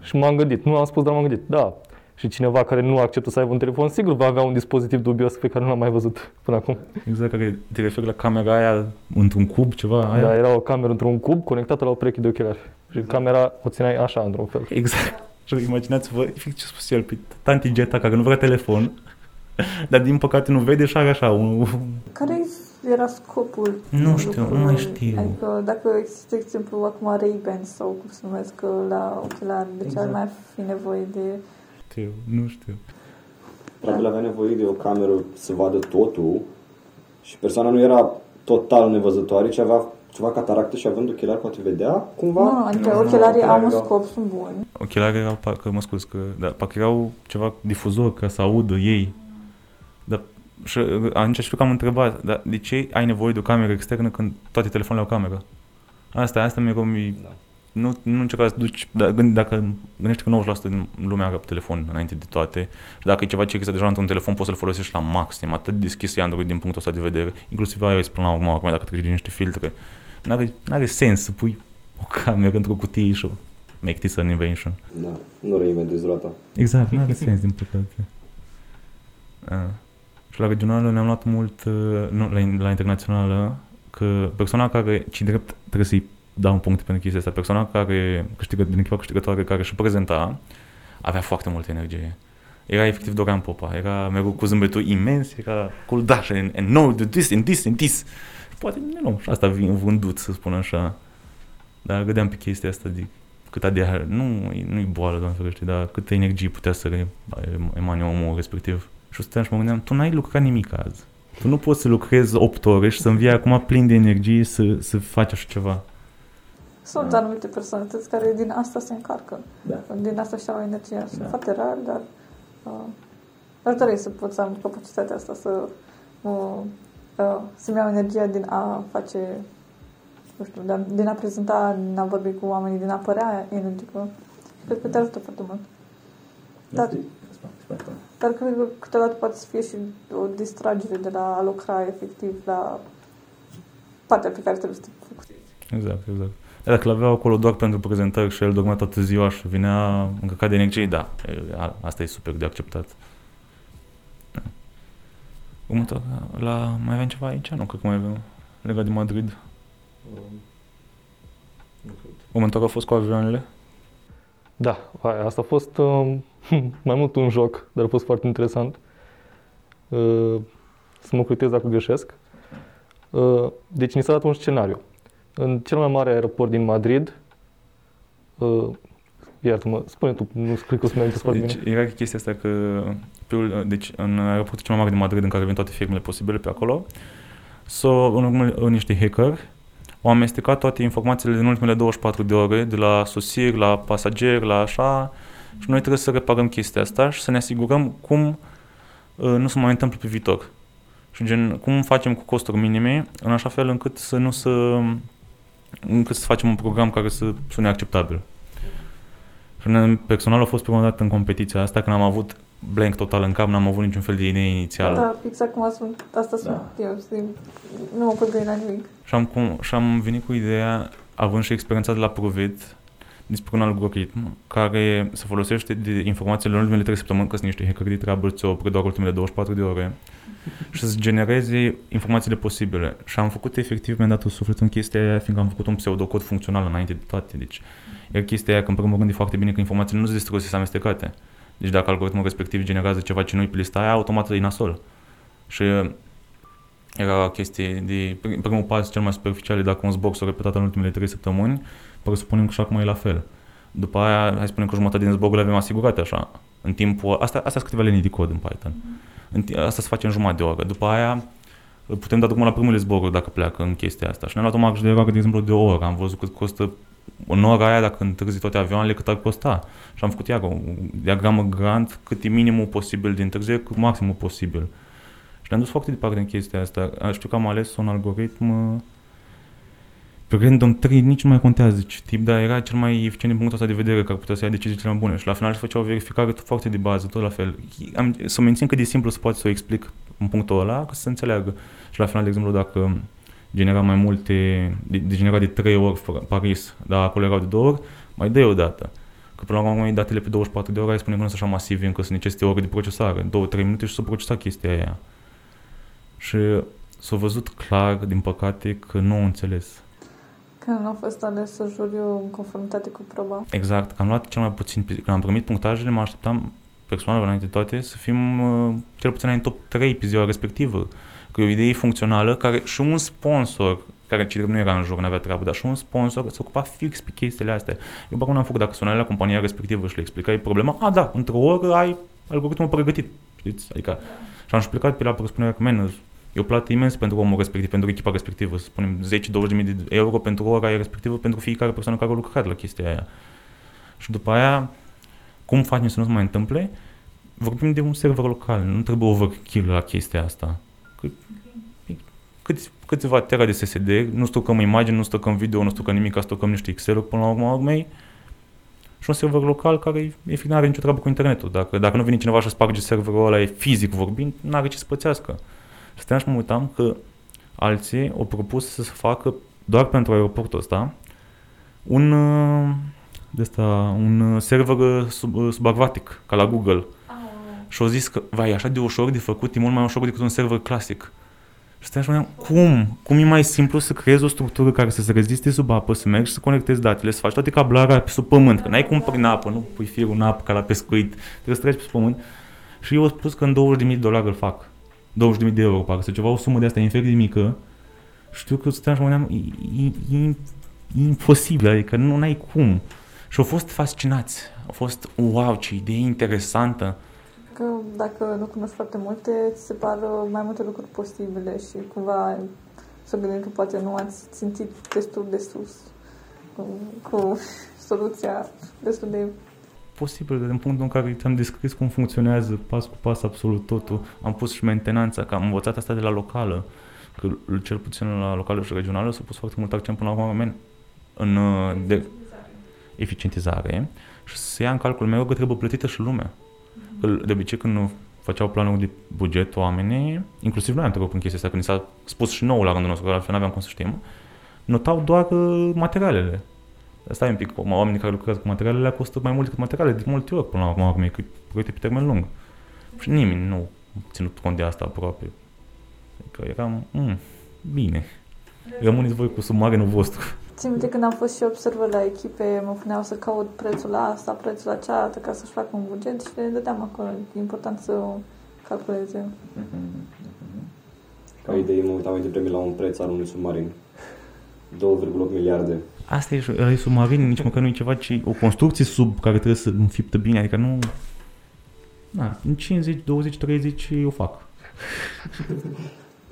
Și m-am gândit, nu am spus, dar m-am gândit, da. Și cineva care nu acceptă să aibă un telefon, sigur va avea un dispozitiv dubios pe care nu l-am mai văzut până acum. Exact, care te referi la camera aia într-un cub, ceva? Aia? Da, era o cameră într-un cub conectată la o pereche de ochelari. Și camera o țineai așa, într-un fel. Exact. Și imaginați-vă, efectiv ce a spus el, pe tanti Geta care nu vrea telefon, dar din păcate nu vede și are așa un... Care era scopul? Nu știu, nu mai lucrului? știu. Adică dacă există, de exemplu, acum Ray-Ban sau cum se numesc uh, la ochelari, de ce ar Exact. mai fi nevoie de... Știu, nu știu. Probabil avea nevoie de o cameră să vadă totul și persoana nu era total nevăzătoare, ci avea ceva cataractă și având ochelari poate vedea cumva. Nu, nu, adică ochelarii au un scop, sunt buni. Ochelarii erau, parcă, mă scuz, că, da, parcă erau ceva difuzor ca să audă ei. Dar și uh, atunci știu că am întrebat, dar de ce ai nevoie de o cameră externă când toate telefoanele au cameră? Asta, asta mi-e mi Da. Nu, nu încerca să duci, da, gând, dacă gândește că 90% din lumea are telefon înainte de toate și dacă e ceva ce există deja într-un telefon poți să-l folosești la maxim, atât deschis e Android din punctul ăsta de vedere, inclusiv iOS până la urmă, acum dacă treci din niște filtre, n-are, n-are sens să pui o cameră într-o cutie și o make this an invention. Da, nu reinventezi roata. Exact, nu are sens din păcate. A. Și la regională ne-am luat mult, uh, nu, la, la internațională, că persoana care, ci drept, trebuie să-i dau un punct pentru chestia asta, persoana care câștigă, din echipa câștigătoare care și prezenta, avea foarte multă energie. Era efectiv Dorian Popa, era mereu cu zâmbetul imens, era cool dash and, and no, do this and this and this. Și poate, nu, și asta vin vândut, să spun așa. Dar gădeam pe chestia asta de cât ADHD, nu, nu-i boală, doamne ferește, dar câtă energie putea să re- emane omul respectiv. Și stăteam și mă gândeam, tu n-ai lucrat nimic azi. Tu nu poți să lucrezi 8 ore și să-mi vii acum plin de energie să, să faci așa ceva. Sunt Da. anumite personalități care din asta se încarcă. Da. Din asta și au energia. Sunt Da. foarte rar, dar uh, aș dori să pot să am capacitatea asta să, uh, uh, să-mi iau energia din a face, nu știu, de a, din a prezenta, din a vorbi cu oamenii, din a părea energică. Și cred că te ajută foarte mult. Da. Dar cred că câteodată poate să fie și o distragere de la a lucra efectiv la partea pe care trebuie să te focusi. Exact, exact. Dar Dacă l-aveau acolo doar pentru prezentări și el dormea toată ziua și vinea încărcat de energie, da, e, a- asta e super de acceptat. Da. Următor, la, mai avem ceva aici? Nu cred că mai avem legat de Madrid. Următorul a fost cu avioanele. Da, aia, asta a fost uh, mai mult un joc, dar a fost foarte interesant. Uh, să mă cuitez dacă greșesc. Uh, deci ni s-a dat un scenariu. În cel mai mare aeroport din Madrid, uh, iartă-mă, spune tu, nu cred că o să mi foarte Deci bine. era chestia asta că pe, ul- deci în aeroportul cel mai mare din Madrid în care vin toate firmele posibile pe acolo, so, în urmă niște hacker au amestecat toate informațiile din ultimele 24 de ore, de la sosiri, la pasageri, la așa, și noi trebuie să reparăm chestia asta și să ne asigurăm cum uh, nu se mai întâmplă pe viitor. Și gen, cum facem cu costuri minime, în așa fel încât să nu să încât să facem un program care să sune acceptabil. Și ne- personal a fost prima dată în competiția asta, când am avut blank total în cap, n-am avut niciun fel de idee inițială. Da, exact cum a spus, asta sunt eu, știi, nu mă pot gândi la nimic. Și am, cum, și am venit cu ideea, având și experiența de la Provit, despre un algoritm care se folosește de informațiile în ultimele 3 săptămâni, că sunt niște hackeri de treabă, ți-o opri doar ultimele 24 de ore, și să-ți genereze informațiile posibile. Și am făcut efectiv, mi-am dat suflet în chestia aia, fiindcă am făcut un pseudocod funcțional înainte de toate. Deci, era chestia aia că în primul rând e foarte bine că informațiile nu se distrug, se amestecate. Deci dacă algoritmul respectiv generează ceva ce nu e pe lista aia, automat e nasol. Și era o chestie de prim- primul pas cel mai superficial e dacă un zbor s-a repetat în ultimele 3 săptămâni, presupunem că și acum e la fel. După aia, hai să spunem că jumătate din zboruri le avem asigurate așa. În timpul, asta, asta sunt câteva linii de cod în Python. În, ti- asta se face în jumătate de oră. După aia, putem da drumul la primele zboruri dacă pleacă în chestia asta. Și ne-am luat o marjă de eroare, de exemplu, de o oră. Am văzut cât costă în ora aia, dacă întârzi toate avioanele, cât ar costa. Și am făcut iar o diagramă grand, cât e minimul posibil de întârziere, cât maximul posibil. Și ne-am dus foarte departe în chestia asta. Știu că am ales un algoritm uh, pe random 3 nici nu mai contează ce tip, dar era cel mai eficient din punctul ăsta de vedere, că ar putea să ia decizii cele mai bune. Și la final se făcea o verificare tot foarte de bază, tot la fel. Am, să mențin cât de simplu se poate să o explic în punctul ăla, ca să se înțeleagă. Și la final, de exemplu, dacă genera mai multe, de, de genera de 3 ori fără- Paris, dar acolo erau de 2 ori, mai dă o dată. Că până la urmă datele pe 24 de ore, ai spune că nu sunt așa masive, încă sunt necesite ore de procesare, 2-3 minute și s-a procesat chestia aia. Și s-a văzut clar, din păcate, că nu au înțeles. Că nu a fost ales juriu în conformitate cu proba. Exact, că am luat cel mai puțin, când am primit punctajele, mă așteptam personal înainte de toate să fim uh, cel puțin în top 3 pe ziua respectivă. Că e o idee funcțională care și un sponsor, care ce drept nu era în jur, nu avea treabă, dar și un sponsor se ocupa fix pe chestiile astea. Eu bă, cum am făcut, dacă sunai la compania respectivă și le explicai problema, a, da, într-o oră ai algoritmul pregătit, știți? Adică, și am explicat pe la presupunerea că, man, e o plată imensă pentru omul respectiv, pentru echipa respectivă, să spunem 10-20 de euro pentru ora aia respectivă, pentru fiecare persoană care a lucrat la chestia aia. Și după aia, cum facem să nu se mai întâmple? Vorbim de un server local, nu trebuie overkill la chestia asta. Cât, câți, câțiva tera de SSD, nu stocăm imagini, nu stocăm video, nu stocăm nimic, stocăm niște Excel-uri până la urmă urmei și un server local care efectiv nu are nicio treabă cu internetul. Dacă, dacă nu vine cineva și sparge serverul ăla, e fizic vorbind, nu are ce să pățească. Și stăteam și mă uitam că alții au propus să se facă doar pentru aeroportul ăsta un, uh, de asta, un uh, server uh, sub, uh, subacvatic, ca la Google. Și au zis că, vai, e așa de ușor de făcut, e mult mai ușor decât un server clasic. Și stai și mă gândeam, cum? Cum e mai simplu să creezi o structură care să se reziste sub apă, să mergi și să conectezi datele, să faci toate cablarea pe sub pământ, că n-ai cum prin apă, nu pui firul în apă ca la pescuit, trebuie să treci pe sub pământ. Și eu au spus că în 20.000 de dolari îl fac. 20.000 de euro, parcă, sau ceva, o sumă de asta inferior de mică. Știu că stăteam și mă gândeam, e, e, e, e imposibil, adică nu ai cum. Și Și au fost fascinați. Au fost, wow, ce idee interesantă. Că dacă nu cunoști foarte multe, ți se par uh, mai multe lucruri posibile și cumva să gândim că poate nu ați simțit destul de sus cu, cu soluția destul de posibil, în punctul în care ți-am descris cum funcționează pas cu pas absolut totul. Am pus și mentenanța, că am învățat asta de la locală, că cel puțin la locală și regională s-a pus foarte mult accent până la acum în uh, de eficientizare și să ia în calcul mereu că trebuie plătită și lumea. Că de obicei când făceau planul de buget oamenii, inclusiv noi am trecut în chestia asta, când ni s-a spus și nou la rândul nostru, că altfel nu aveam cum să știm, notau doar uh, materialele stai un pic, oamenii care lucrează cu materialele costă mai mult decât materialele, de multe ori până la urmă, că e proiecte pe termen lung. Și nimeni nu a ținut cont de asta aproape. Adică eram, mm, bine, rămâneți voi cu submarinul vostru. Țin minte când am fost și observă la echipe, mă puneau să caut prețul la asta, prețul la cealaltă, ca să-și facă un buget și le dădeam acolo. E important să calculeze. Ca idee, mă uitam mai devreme la un preț al unui submarin. 2,8 miliarde Asta e, e submarin, nici măcar nu e ceva, ci o construcție sub care trebuie să înfiptă bine, adică nu... Na, în 50, 20, 30 eu fac.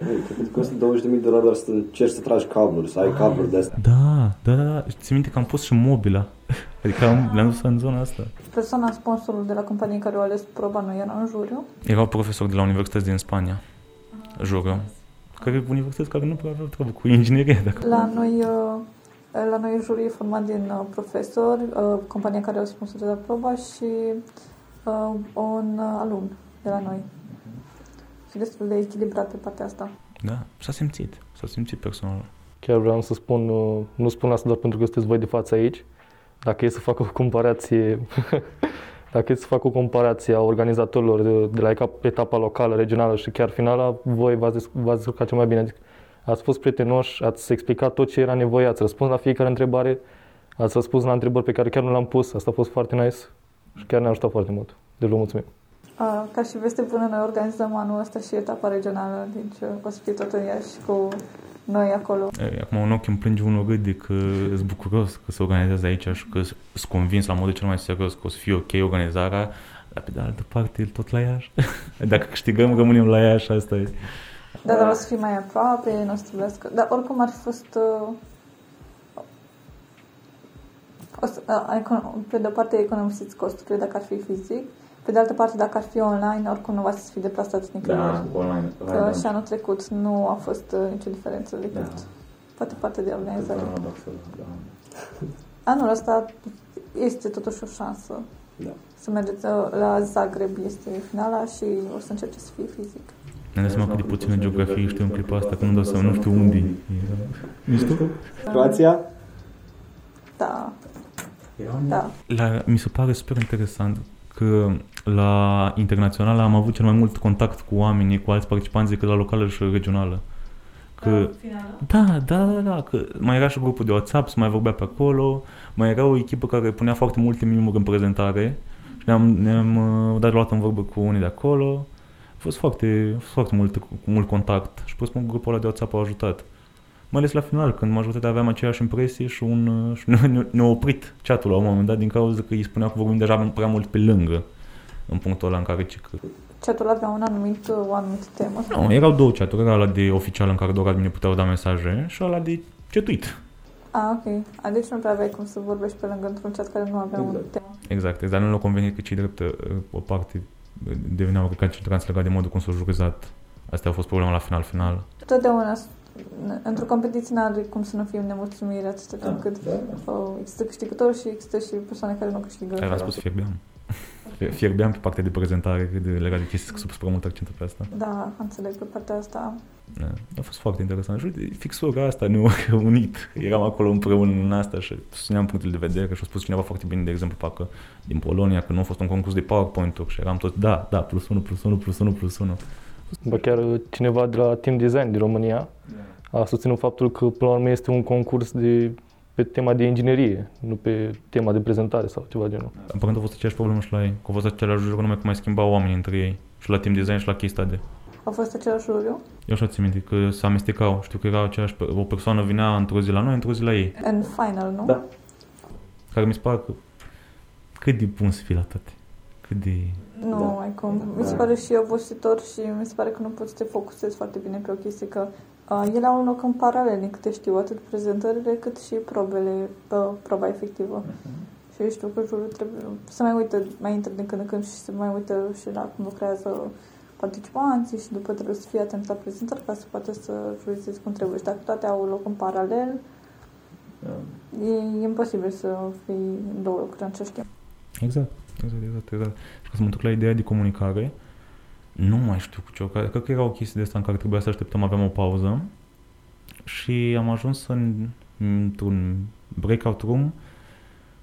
Ei, cred că costă 20.000 de dolari doar să încerci să tragi cabluri, să ai cabluri de astea. Da, da, da, da. Ți minte că am pus și mobila. Adică am, le-am dus în zona asta. Persoana sponsorul de la companie care o ales proba nu era în juriu? Era profesor de la universități din Spania, juriu. Care universități care nu prea aveau treabă cu inginerie. Dacă... La noi uh, la noi juriul e format din uh, profesori, uh, compania care au sponsorizat proba și uh, un uh, alumn de la noi. Și destul de echilibrat pe partea asta. Da, s-a simțit. S-a simțit personal. Chiar vreau să spun, uh, nu spun asta doar pentru că sunteți voi de față aici. Dacă e să fac o comparație, dacă e să fac o comparație a organizatorilor de, de la etapa locală, regională și chiar finala, voi v-ați, v-ați descurcat cel mai bine. Adică ați fost prietenoși, ați explicat tot ce era nevoie, ați răspuns la fiecare întrebare, ați răspuns la întrebări pe care chiar nu le-am pus. Asta a fost foarte nice și chiar ne-a ajutat foarte mult. Deci vă mulțumim. ca și veste bună, noi organizăm anul ăsta și etapa regională, deci o să fie tot în Iași cu noi acolo. Acum un ochi îmi plânge unul râd că sunt bucuros că se organizează aici și că sunt convins la modul cel mai serios că o să fie ok organizarea, dar pe de altă parte tot la Iași. Dacă câștigăm, rămânem la Iași, asta e. Da, dar o să fii mai aproape, nu o să trebuiască... Dar oricum ar fi fost... Uh, o să, uh, pe de o parte economisiți costurile dacă ar fi fizic, pe de altă parte dacă ar fi online, oricum nu va să fi deplasați nicăieri. Da, online. Că da, și anul trecut nu a fost uh, nicio diferență decât da. poate parte de organizare. Da, da, da. Anul ăsta este totuși o șansă. Da. Să mergeți uh, la Zagreb, este finala și o să încerce să fie fizic. Ne-am dat seama cât de puțină geografie știu în clipa asta, că nu dau seama, nu știu unde e. Mișto? Croația? Da. Da. La, mi se pare super interesant că la internațional am avut cel mai mult contact cu oamenii, cu alți participanți decât la locală și regională. Că, da, da, da, da, că mai era și grupul de WhatsApp, să mai vorbea pe acolo, mai era o echipă care punea foarte multe mimuri în prezentare și ne-am, ne-am uh, dat luat în vorbă cu unii de acolo fost foarte, foarte mult, mult contact și pot spun că grupul ăla de WhatsApp a ajutat. Mai ales la final, când majoritatea aveam aceeași impresie și, un, și ne, ne-a oprit chatul la un moment dat din cauza că îi spunea că vorbim deja prea mult pe lângă în punctul ăla în care ce că... Chatul avea un anumit, o anumită temă? Nu, erau două chaturi, era ăla de oficial în care doar admini puteau da mesaje și ăla de cetuit. Ah, ok. A, deci nu prea aveai cum să vorbești pe lângă într-un chat care nu avea exact. un temă. Exact, exact. Nu l-a convenit că cei drept uh, o parte deveneau recalcitranți legat de modul cum s-au jurizat. Asta a fost problema la final-final. Totdeauna într-o competiție n-are cum să nu fim nemulțumiri atâta timp da, cât da, da. există câștigători și există și persoane care nu câștigă. Ai spus fierbeam. Fierbeam pe partea de prezentare, de legat de chestii, că s-a pus prea mult accent pe asta. Da, înțeleg pe partea asta. Da, a fost foarte interesant. Și uite, fix ora asta ne-a unit. Eram acolo împreună în asta și susțineam punctele de vedere și a spus cineva foarte bine, de exemplu, parcă din Polonia, că nu a fost un concurs de PowerPoint-uri și eram tot, da, da, plus 1, plus 1, plus 1, plus 1. Bă, chiar cineva de la Team Design din România a susținut faptul că, până la urmă, este un concurs de pe tema de inginerie, nu pe tema de prezentare sau ceva genul. Aparent a fost aceeași problemă și la ei, că a fost același jur, numai că mai schimbau oamenii între ei, și la team design și la case study. A fost același juriu? Eu așa țin minte că se amestecau. Știu că era aceeași, o persoană vinea într-o zi la noi, într-o zi la ei. În final, nu? Da. Care mi se pare că cât de bun să fii la toate. Cât de... Nu, Da. mai cum. Mi se Da. pare și obositor și mi se pare că nu poți să te focusezi foarte bine pe o chestie, că uh, ele au un loc în paralel, din câte știu, atât prezentările cât și probele, uh, proba efectivă. Și știu că jurul trebuie să mai uită, mai intră din când în când și să mai uită și la cum lucrează participanții și după trebuie să fie atent la prezentări ca să poată să jurizezi cum trebuie. Și dacă toate au loc în paralel, e, e imposibil să fii în două lucruri în același timp. Exact, exact, exact, exact. Și ca să mă duc la ideea de comunicare, nu mai știu cu ce, cred cred că era o chestie de asta în care trebuia să așteptăm, aveam o pauză și am ajuns în, într-un breakout room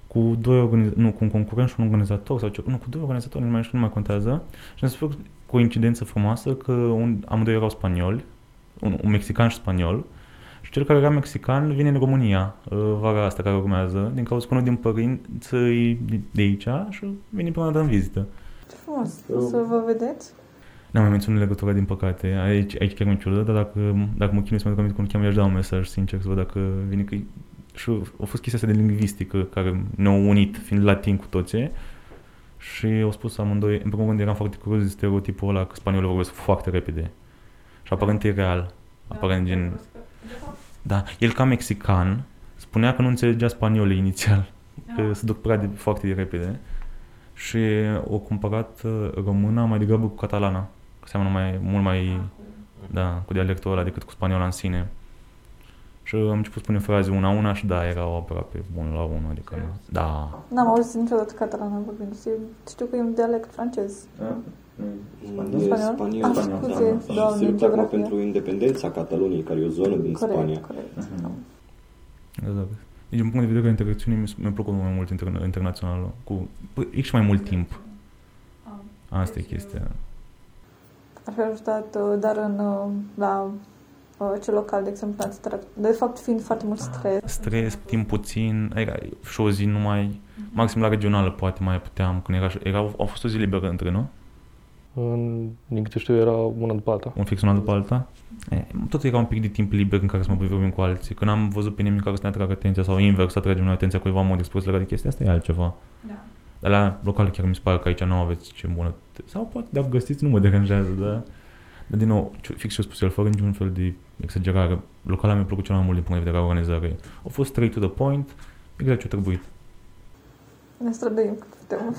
cu doi organiz- nu, cu un concurent și un organizator sau ce, nu, cu doi organizatori, nu mai știu, nu mai contează. Și mi s-a făcut coincidență frumoasă că un, amândoi erau spanioli, un, un mexican și spaniol, și cel care era mexican vine în România uh, vara asta care urmează, din cauza că unul din părinți e de aici și vine prima dată în vizită. Ce frumos! O să vă vedeți? N-am mai menționat legătura, din păcate. Aici, aici chiar mi-e ciudă, dar dacă, dacă mă chinui să mă duc aminte cum îl cheamă, i-aș da un mesaj, sincer, să văd dacă vine că... Și a fost chestia asta de lingvistică care ne-a unit, fiind latin cu toții. Și au spus amândoi, în primul rând eram foarte curios de stereotipul ăla că spaniolul vorbesc foarte repede. Și aparent e real. Aparent gen... Da, el ca mexican spunea că nu înțelegea spaniolul inițial, că se duc prea de, foarte de repede. Și o comparat uh, româna mai degrabă cu catalana, că seamănă mai, mult mai, da, cu dialectul ăla decât cu spaniola în sine. Și am început să spunem fraze una-una și da, erau aproape bun la unul, adică nu. Da, N-am auzit niciodată catalana vorbind. Știu că e un dialect francez. E Spaniol? spaniol. Ah, da, scuze, da. doamne, Și se luptă acum geografie. pentru independența Cataloniei, care e o zonă din Corect, Spania. corect. exact. Deci, din punct de vedere al interacțiunii, mi- mi-a plăcut mai mult interna- internațională. Cu, păi, e și mai mult timp. Asta e chestia. Ar fi ajutat, uh, dar în, uh, la uh, ce local, de exemplu, ați interact- De fapt, fiind foarte mult stres. Stres, timp puțin, era și o zi numai, maxim la regională poate mai puteam, când era, era, au fost o zi liberă între, nu? În, din câte știu, era una după alta. un fix una după alta. E, tot era un pic de timp liber în care să mă vorbim cu alții. Când am văzut pe nimeni care să ne atragă atenția sau invers să atragem noi atenția cuiva în mod expus legat de chestia asta, e altceva. Da. Dar la local chiar mi se pare că aici nu aveți ce bună. Sau poate dacă găsiți nu mă deranjează, dar... Dar din nou, ce- fix ce a spus el, fără niciun fel de exagerare, locala mi-a plăcut cel mai mult din punct de vedere al organizării. Au fost straight to the point, exact ce a trebuit. Ne străduim cât putem.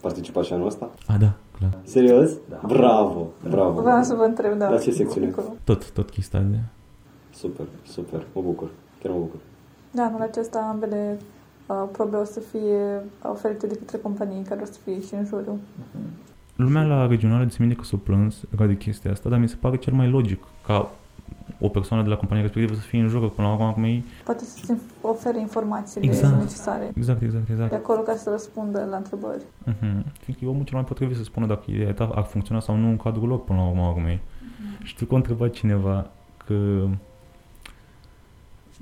Participa și anul ăsta? A, da, clar. Serios? Bravo, bravo. Vreau să vă întreb, da. La ce secțiune? Acolo. Tot, tot chestia de... Super, super, mă bucur. Chiar mă bucur. Da, anul acesta ambele uh, probe o să fie oferite de către companii care o să fie și în juriu. Lumea la regională de minte că s-a plâns legat de chestia asta, dar mi se pare cel mai logic ca o persoană de la compania respectivă să fie în jură până la urmă acum e... Poate să-ți ofere informațiile Exact. necesare Exact, exact, de exact. acolo ca să răspundă la întrebări. Uh-huh. Fiindcă e omul cel mai potrivit să spună dacă ideea ta ar funcționa sau nu în cadrul lor până la urmă urmei. Știu că a întrebat cineva că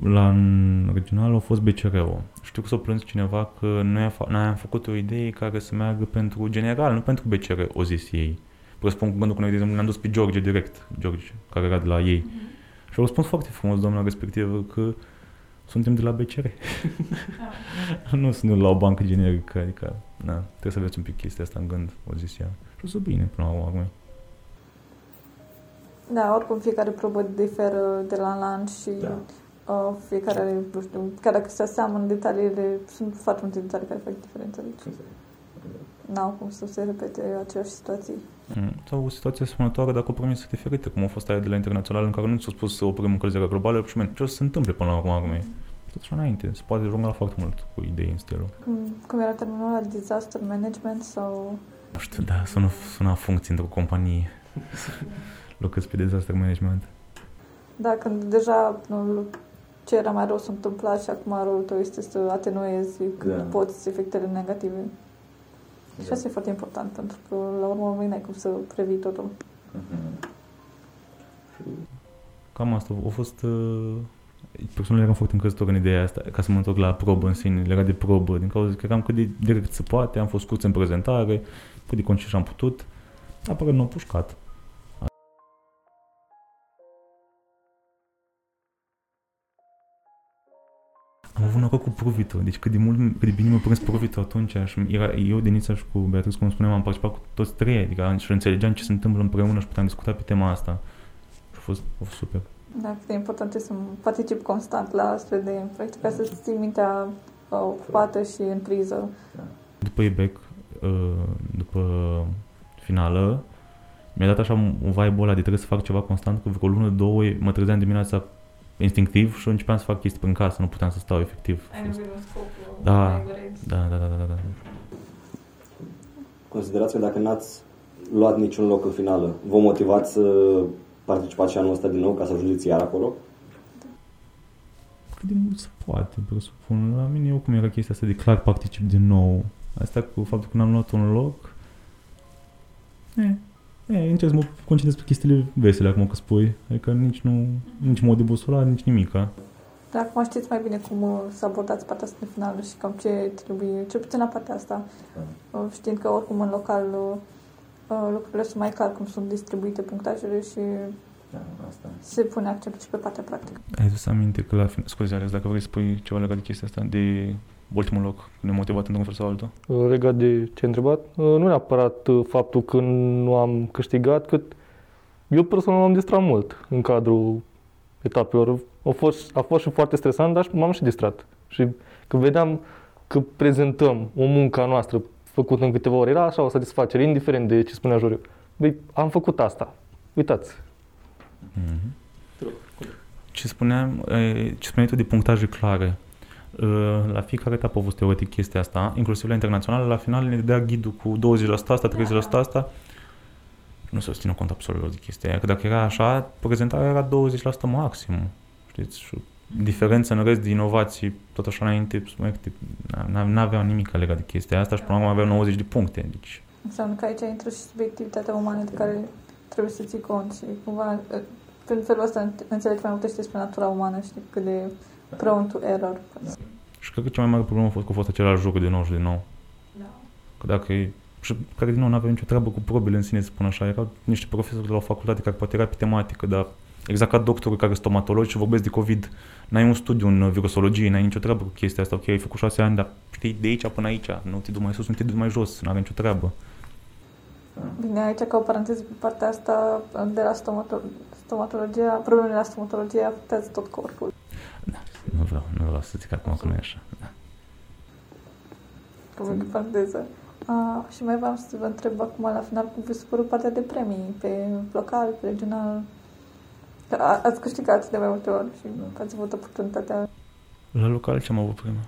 la în regional a fost BCR-ul. Știu că s-a plâns cineva că noi, am fa- noi am făcut o idee care să meargă pentru general, nu pentru BCR, o zis ei. Răspund cu gândul că noi, de exemplu, ne-am dus pe George direct, George, care era de la ei. Și au răspuns foarte frumos doamna respectivă că suntem de la BCR. nu sunt la o bancă generică, adică na, trebuie să aveți un pic chestia asta în gând, o zis ea. Și o să bine până la urmă. Da, oricum fiecare probă diferă de la an la an și Da. Uh, fiecare are, nu știu, chiar dacă se aseamănă detaliile, sunt foarte multe detalii care fac diferență. Deci n-au cum să se repete aceeași situații. Mm. Sau o situație asemănătoare dacă o promis diferite, cum a fost aia de la internațional în care nu ți-a spus să oprim încălzirea globală și men, ce o să se întâmple până la urmă urmei. Tot așa înainte, se poate jonga foarte mult cu idei în stilul. Cum, cum era termenul ăla, disaster management sau... Nu știu, da, sună, sună a funcție într-o companie. Lucrezi pe disaster management. Da, când deja nu, ce era mai rău s-a întâmplat și acum răul tău este să atenuezi cât Da. poți efectele negative. Și asta e foarte important, pentru că la urmă urmei n-ai cum să previi totul. Cam asta a fost... Uh, persoanele eram foarte încrezători în ideea asta, ca să mă întorc la probă în sine, legat de probă, din cauza că eram cât de direct se poate, am fost scurți în prezentare, cât de concis am putut, apără nu am pușcat. Am avut noroc cu Provito, deci cât de, mult, cât de bine mi-a prins Provito atunci și era, eu, Denisa și cu Beatrice, cum spuneam, am participat cu toți trei, adică și înțelegeam ce se întâmplă împreună și puteam discuta pe tema asta. Și a fost, a fost super. Da, cât de important e să particip constant la astfel de proiecte ca să ții mintea uh, ocupată și în priză. După EBEC, uh, după finală, mi-a dat așa un vibe ăla de trebuie să fac ceva constant, că vreo lună, două, mă trezeam dimineața instinctiv și începeam să fac chestii prin casă, nu puteam să stau efectiv. Ai nevoie de un scop uh, Da. mai mare. Da, da, da, da, da. Considerați că dacă n-ați luat niciun loc în finală, vă motivați să participați și anul ăsta din nou ca să ajungeți iar acolo? Cât de mult se poate, presupun. La mine eu cum era chestia asta de clar particip din nou. Asta cu faptul că n-am luat un loc. E, e, încerc să mă concentrez pe chestiile vesele acum că spui. Adică nici nu, nici mod de busolat, nici nimica. Dar acum știți mai bine cum uh, să abordați partea asta de finală și cam ce trebuie, cel puțin la partea asta, uh, știind că oricum în local uh, uh, lucrurile sunt mai clar cum sunt distribuite punctajele și se pune accent și pe partea practică. Ai dus aminte că la final... Scuze, Alex, dacă vrei să spui ceva legat de chestia asta, de ultimul loc, nemotivat într-un fel sau altul. Uh, Legat de ce ai întrebat, uh, nu neapărat uh, faptul că nu am câștigat, cât eu personal m-am distrat mult în cadrul etapelor. A fost, a fost și foarte stresant, dar m-am și distrat. Și când vedeam că prezentăm o muncă a noastră făcută în câteva ore, era așa o satisfacere, indiferent de ce spunea juriul. Băi, am făcut asta. Uitați. Mhm. Ce spuneam, e, ce spuneai tu de punctaje clare. E, La fiecare etapă a fost teoretic chestia asta, inclusiv la internațional, la final ne dea ghidul cu 20% asta, 30% asta. Nu se țină cont absolut de chestia aia, că dacă era așa, prezentarea era 20% maxim. Știți? Și diferența în rest de inovații, tot așa înainte, subiecte, n- n-aveau nimic legat de chestia asta și până acum aveau 90 de puncte. Deci, Înseamnă că aici intră și subiectivitatea umană de care trebuie să ții cont și cumva uh, prin felul ăsta înțeleg mai multe și despre natura umană și cât de prone to error. și cred că cea mai mare problemă a fost că a fost același joc din nou și din nou. Da. Că dacă e, și care din nou nu aveau nicio treabă cu probele în sine, să spun așa, erau niște profesori de la o facultate care poate era pe tematică, dar exact ca doctorul care e stomatolog și vorbesc de COVID, n-ai un studiu în virusologie, n-ai nicio treabă cu chestia asta, ok, ai făcut șase ani, dar știi, de aici până aici, nu te duci mai sus, nu te duci mai jos, nu are nicio treabă. Bine, aici ca o paranteză pe partea asta de la stomato- stomatologia, problemele la stomatologie afectează tot corpul. Nu vreau, nu vreau să zic acum că nu e așa. Că mm. paranteză. A, și mai vreau să vă întreb acum la final cum vi s-a părut partea de premii pe local, pe regional. Că a, ați câștigat de mai multe ori și ați avut oportunitatea. La local ce am avut prima?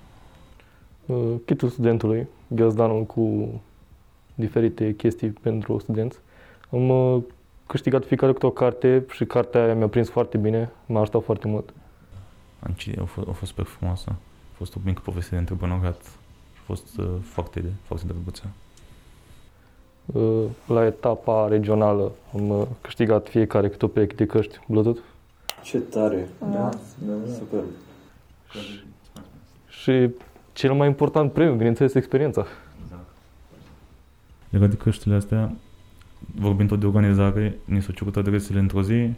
Uh, Kitul studentului, ghiozdanul cu diferite chestii pentru studenți. Am uh, câștigat fiecare câte o carte și cartea aia mi-a prins foarte bine, m-a ajutat foarte mult. Am citit, a fost, a fost super frumoasă. A fost o mică poveste de întrebănogat. A fost uh, foarte, foarte drăguță. Uh, La etapa regională am uh, câștigat fiecare câte o pereche de căști Bluetooth Ce tare! Da. Super! și cel mai important premiu, bineînțeles, experiența. Legat de căștile astea, vorbind tot de organizare, ni s-au cerut adresele într-o zi,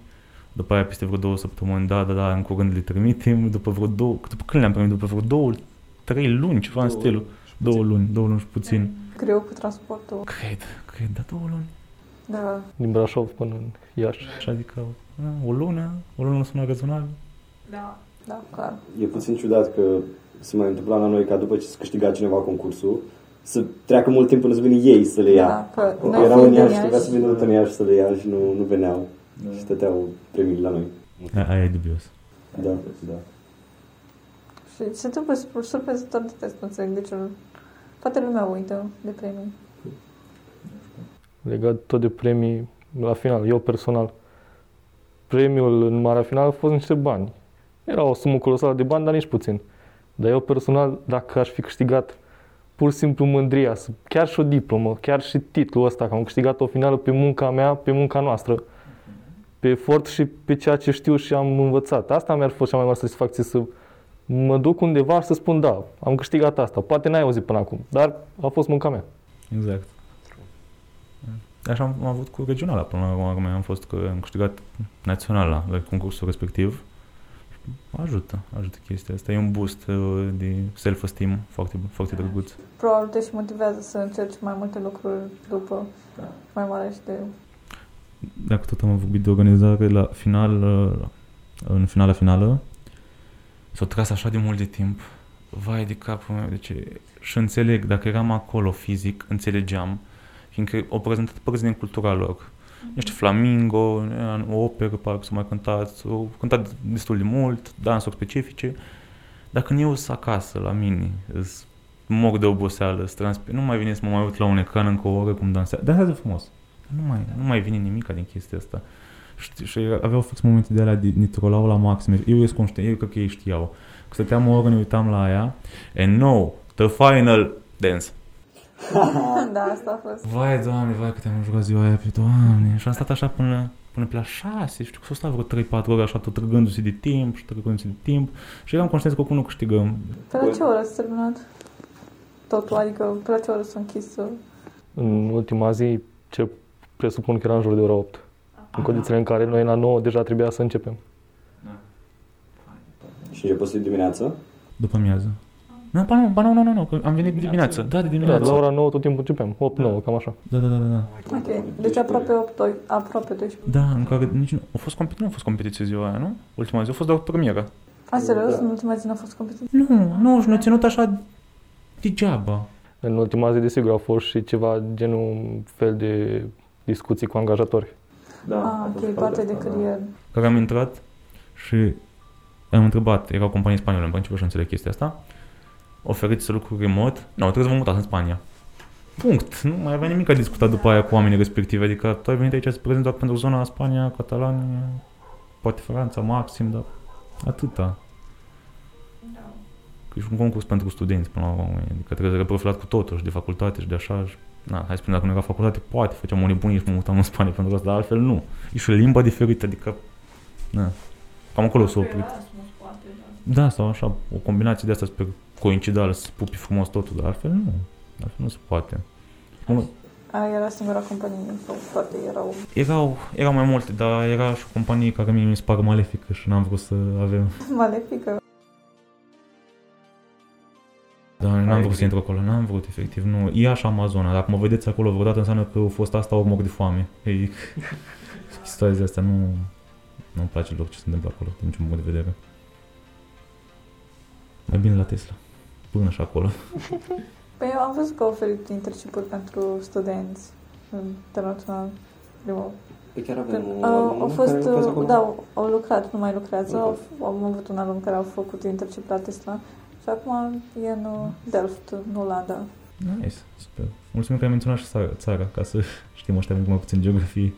după aia peste vreo două săptămâni, da, da, da, în curând le trimitem, după vreo două, după când le-am primit? După vreo două, trei luni, ceva în stilul. Două luni, două luni și puțin. Greu cu transportul. Cred, cred, da, două luni. Da. Din Brașov până în Iași. Așa adică, da, o lună, o lună sună rezonabil. Da. Da, clar. E puțin ciudat că se mai întâmpla la noi ca după ce se câștiga cineva concursul, să treacă mult timp până să vină ei să le ia. Da, că noi Erau fiind în din Iași, trebuia să vină Iași, tot în Iași să le ia și nu, nu veneau. Și stăteau premiile la noi. Aia, aia e dubios. Da, da. Și se întâmplă sur- surprinzător de test, nu înțeleg de ce nu. Toată lumea uită de premii. Legat tot de premii, la final, eu personal, premiul în marea finală a fost niște bani. Era o sumă colosală de bani, dar nici puțin. Dar eu personal, dacă aș fi câștigat pur și simplu mândria, să- chiar și o diplomă, chiar și titlul ăsta, că am câștigat o finală pe munca mea, pe munca noastră, pe efort și pe ceea ce știu și am învățat. Asta mi-ar fost cea mai mare satisfacție să mă duc undeva și să spun da, am câștigat asta. Poate n-ai auzit până acum, dar a fost munca mea. Exact. Așa am, am avut cu regionala până la urmă, am fost că am câștigat naționala la concursul respectiv. ajută, ajută chestia asta. E un boost uh, de self-esteem foarte, foarte drăguț. Probabil te și motivează să încerci mai multe lucruri după mai mare și de... Dacă tot am vorbit de organizare, la final, uh, în finala finală, s-a tras așa de mult de timp. Vai de capul meu, deci și înțeleg, dacă eram acolo fizic, înțelegeam, fiindcă au prezentat părți din cultura lor. Niște flamingo, o operă, parcă s-a mai cântat, au cântat destul de mult, dansuri specifice. Dar când eu sunt acasă, la mine, îs mor de oboseală, îs transpir, nu mai vine să mă mai uit la un ecran încă o oră cum dansează. Dansează frumos. Nu mai, nu mai vine nimic din chestia asta. Și, și aveau fix momente de alea de ne trolau la maxim. Eu ești conștient, eu cred că ei știau. Că stăteam o oră, ne uitam la aia. And no, the final dance. da, asta a fost. Vai, doamne, vai cât am jucat ziua aia pe doamne. Și am stat așa până, până pe la 6, știu că s-o stat vreo 3-4 ore așa tot trăgându-se de timp și trăgându-se de timp. Și eram conștient că nu câștigăm. Pe la ce oră s-a terminat? Totul, adică pe la ce oră s-a închis? uh, În ultima zi, ce presupun că era în jur de ora 8. În condițiile în care noi la 9 deja trebuia să începem. Și început dimineață? După amiază. Nu, ba nu, ba nu, nu, nu, nu, că am venit de dimineață. Da, de Da, dimineață. la ora 9 tot timpul începem. 8-9, cam așa. Da, da, da, da, da. Ok, deci aproape 8, doi- aproape 12. Da, în care nici nu... A fost competiție, nu a fost competiție ziua aia, nu? Ultima zi a fost doar premieră. A, serios? Da. În ultima zi n-a fost competiție? Nu, nu, și ne-a ținut așa degeaba. În ultima zi, desigur, au fost și ceva genul un fel de discuții cu angajatori. Da. ah, ok, partea de carieră. Care am intrat și am întrebat, era o companie spaniolă în principiu și înțeleg chestia asta, oferiți să lucru remote, nu, trebuie să vă mutați în Spania. Punct. Nu mai avea nimic a discutat după aia cu oamenii respectivi, adică tu ai venit aici să prezint doar pentru zona Spania, Catalania, poate Franța, maxim, dar atâta. Că e și un concurs pentru studenți, până la urmă, adică trebuie să reprofilat cu totul, și de facultate și de așa. Și, na, hai să spunem, dacă nu era facultate, poate făceam o nebunie și mă mutam în Spania pentru asta, dar altfel nu. E și o limbă diferită, adică, na, cam acolo s-a oprit. Da, sau așa, o combinație de asta sper coincidală, să pupi frumos totul, dar altfel nu. Altfel nu se poate. Mă, Aia era singura companie sau toate erau... Erau, erau mai multe, dar era și o companie care mie mi se pare malefică și n-am vrut să avem. Malefică. N-am vrut să intru acolo, n-am vrut, efectiv, nu. E așa Amazona, dacă mă vedeți acolo vreodată înseamnă că a fost asta ori mor de foame. Ei, situația asta nu, nu-mi place deloc ce se întâmplă acolo, din niciun punct de vedere. Mai bine la Tesla, până și acolo. Păi eu am văzut că au oferit internship pentru studenți internațional. Eu, Păi chiar avem un au, alumn au care fost, lucrează uh, acolo? da, au, au lucrat, nu mai lucrează. Ok. Au, am avut un alumn care au făcut internship la Tesla și acum e în uh, Delft, în Olanda. Nice, super. Mulțumim că ai menționat și țara, țara ca să știm ăștia mai puțin geografie.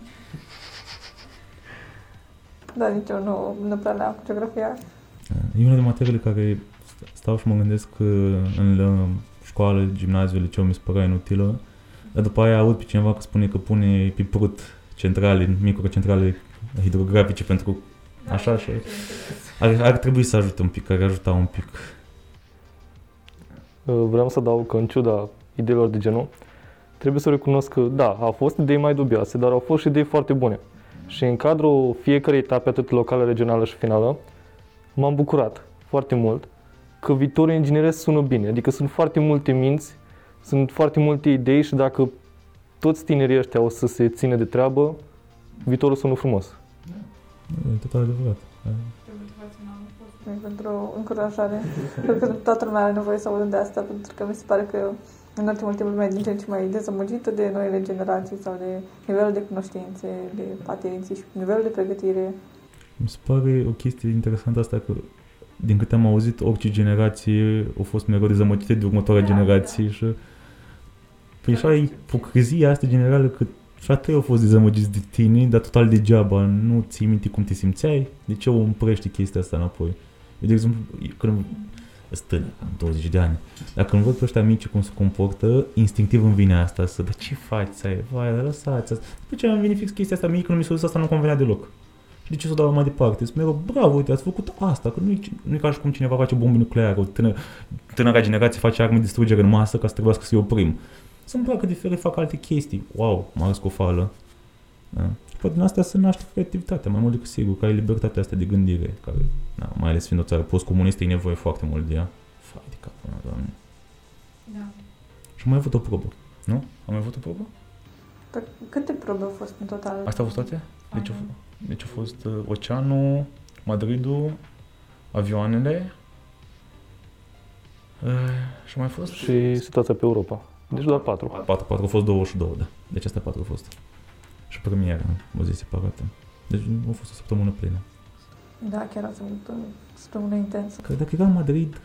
Dar nici eu nu, nu prea le-am cu geografia. E una de materiile care stau și mă gândesc că în la școală, gimnaziu, liceu mi se părea inutilă, dar după aia aud pe cineva că spune că pune pe prut centrale, microcentrale hidrografice pentru așa și ar, ar trebui să ajute un pic, ar ajuta un pic. Uh, Vreau să adaug că în ciuda ideilor de genul, trebuie să recunosc că, da, au fost idei mai dubioase, dar au fost și idei foarte bune. Și în cadrul fiecarei etape, atât locală, regională și finală, m-am bucurat foarte mult că viitorul ingineresc sună bine. Adică sunt foarte multe minți, sunt foarte multe idei și dacă toți tinerii ăștia o să se țină de treabă, viitorul sună frumos. E total adevărat. Pentru încurajare. Cred că toată lumea are nevoie să audă de asta, pentru că mi se pare că în ultimul timp lumea e din ce în ce mai dezamăgită de noile generații sau de nivelul de cunoștințe, de atenție și nivelul de pregătire. Mi se pare o chestie interesantă asta că din câte am auzit, orice generație a fost mereu dezamăgită de următoarea generație și păi așa e ipocrizia asta generală că și atât au fost dezamăgiți de tine, dar total degeaba, nu ții minte cum te simțeai, de ce o împrești chestia asta înapoi? Eu, de exemplu, când stâni, am 20 de ani, dar când văd pe ăștia mici cum se comportă, instinctiv îmi vine asta, să, dar ce faci, ai, vai, lăsați asta. După ce am venit fix chestia asta, mie când mi s-a zis asta nu convenea deloc. Și de ce să o dau mai departe? Sunt mereu, bravo, uite, ați făcut asta, că nu e, nu e ca și cum cineva face bombe nucleare, o tână, tânăra generație face arme de distrugere în masă ca să trebuiască să-i oprim. Sunt placă diferit, fac alte chestii. Wow, m-a râs cu o fală. Da. Și poate din asta se naște creativitatea, mai mult decât sigur, că ai libertatea asta de gândire, care, na, mai ales fiind o țară post-comunistă, e nevoie foarte mult de ea. Fai de capul meu, doamne. Da. Și am mai avut o probă, nu? Am mai avut o probă? Dar câte probe au fost în total? Astea au fost toate? Deci, Aha. a, deci a fost uh, oceanul, Madridul, avioanele uh, și a mai fost... Și situația pe Europa. Deci doar patru. 4, 4, au fost 22, da. Deci astea 4 au fost. Și premiera, o zi separată. Deci a fost o săptămână plină. Da, chiar ați avut o săptămână intensă. Că dacă era în Madrid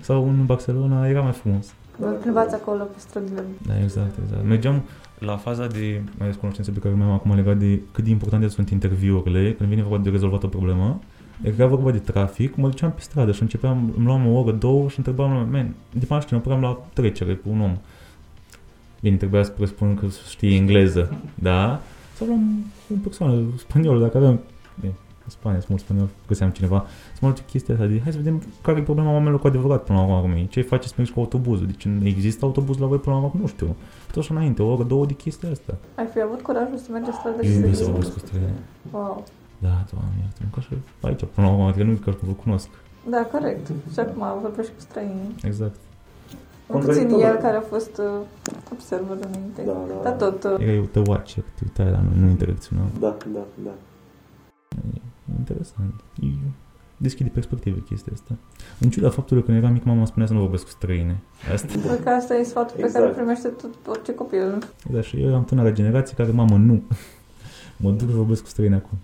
sau în Barcelona, era mai frumos. Vă plimbați acolo pe străzile. Da, exact, exact. Mergeam la faza de, mai ales cunoștințe pe care mi-am acum legat de cât de importante sunt interviurile, când vine vorba de rezolvat o problemă, era vorba de trafic, mă duceam pe stradă și începeam, îmi luam o oră, două și întrebam, man, de mașină, opream la trecere cu un om. Bine, trebuia să presupun că știe engleză, da? Sau luam o persoană spaniolă, dacă aveam, bine, în Spania sunt mulți spanioli, găseam cineva, să mă duce chestia asta de, hai să vedem care e problema oamenilor cu adevărat până la urmă României. Ce faceți să mergeți cu autobuzul? Deci nu există autobuz la voi până la urmă? Nu știu. Tot așa înainte, o oră, două de chestia asta. Ai fi avut curajul să mergi stradă și Eu să iubesc să zici, vorbesc cu străini. Wow. Da, doamne, iartă ca și aici, până la urmă, adică nu e ca și cum vă cunosc. Da, corect. Și acum vorbești cu străinii. Exact. În puțin el care a fost uh, observer înainte. Da, da, Dar da. tot, uh, Era eu te watcher, te uitai la noi, nu interacționam. Da, da, da. E interesant. E, deschide perspective chestia asta. În ciuda faptului că când eram mic, mama spunea să nu vorbesc cu străine. Asta. cred că asta e sfatul pe Exact. care îl primește tot, orice copil. Da, și eu eram tânăra generație care, mamă, nu. mă duc să vorbesc cu străini acum.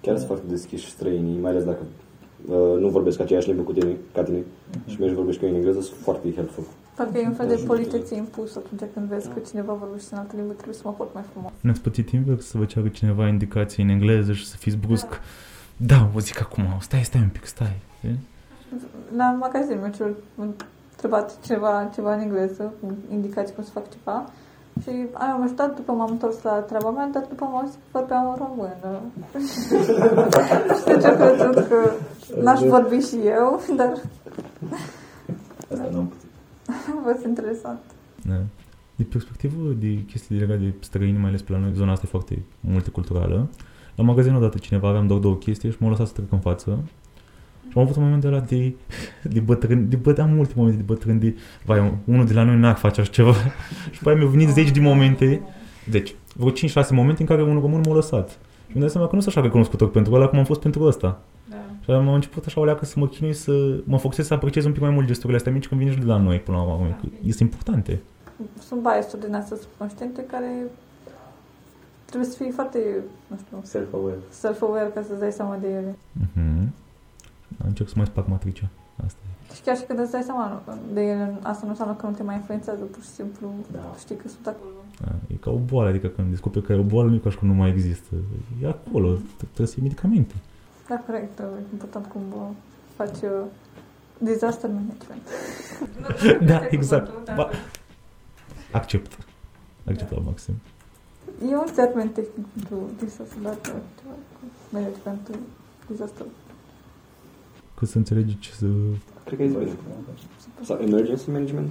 Chiar să fac deschiși străinii, mai ales dacă uh, nu vorbesc aceeași limbă cu tine, ca tine și mergi să vorbești cu ei în engleză, sunt foarte helpful. Parcă e un fel de politețe impus atunci când vezi că cineva vorbește în altă limbă, trebuie să mă port mai frumos. Ne-ați pățit invers să vă ceară cineva indicații în engleză și să fiți brusc. Da, o zic acum, stai, stai un pic, stai. Știi? La magazin mi-a cerut- m-a întrebat cineva ceva în engleză, cu indicații cum să fac ceva. Și am ajutat, după m-am întors la treaba mea, dar după m-am zis că vorbeam în română. și deci am crezut că n-aș vorbi și eu, dar Asta nu am putut. a fost interesant. Da. De perspectivă de chestii legate de străini, mai ales pe la noi, zona asta e foarte multiculturală. La magazin odată cineva, aveam doar două chestii și m-a lăsat să trec în față. Și am avut un moment de ăla de, de bătrân, de bătrân, am multe momente de bătrân, de, vai, unul de la noi n-ar face așa ceva. și pe aia mi-au venit zeci de momente, deci, vreo 5-6 momente în care unul român m-a lăsat. Și mi-am dat seama că nu sunt așa recunoscător pentru ăla cum am fost pentru ăsta. Da. Și am început așa o leacă să mă chinui să mă focusez să apreciez un pic mai mult gesturile astea mici când vine și de la noi până la urmă. că Este importante. Sunt bias din astea subconștiente care trebuie să fii foarte, nu știu, Self-aware. self-aware ca să-ți dai seama de ele. Mhm. Încerc să mai sparg matricea. Asta e. Și chiar și când îți dai seama de ele, asta nu înseamnă că nu te mai influențează, pur și simplu Da. știi că sunt acolo. Da, e ca o boală, adică când descoperi că e o boală, nu e ca și cum nu mai există. E acolo, trebuie să iei medicamente. Da, corect, e important cum uh, faci uh, disaster management. da, exact. Ba, accept. Accept la maxim. E un termen tehnic pentru disaster, dar uh, ceva cu managementul disaster. Că să înțelegi ce să... Cred că e bine. Sau emergency management?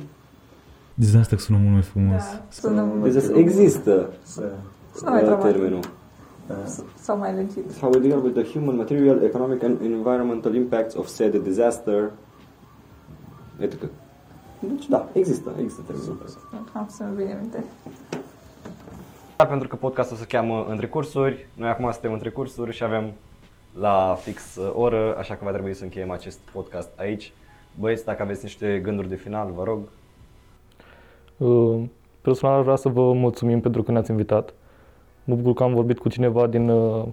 Disaster sună mult mai frumos. Sună mult. Deci asta există Să... Sună mai uh, dramatic. termenul. da. Sau mai legit. How we deal with the human, material, economic and environmental impacts of said disaster. Etc. Deci da, există, există termenul. Am să-mi vine minte. Dar pentru că podcastul se cheamă Între Cursuri, noi acum suntem între cursuri și avem la fix uh, oră, așa că va trebui să încheiem acest podcast aici. Băieți, dacă aveți niște gânduri de final, vă rog. Uh, Personal aș vrea să vă mulțumim pentru că ne-ați invitat. Mă bucur că am vorbit cu cineva din uh,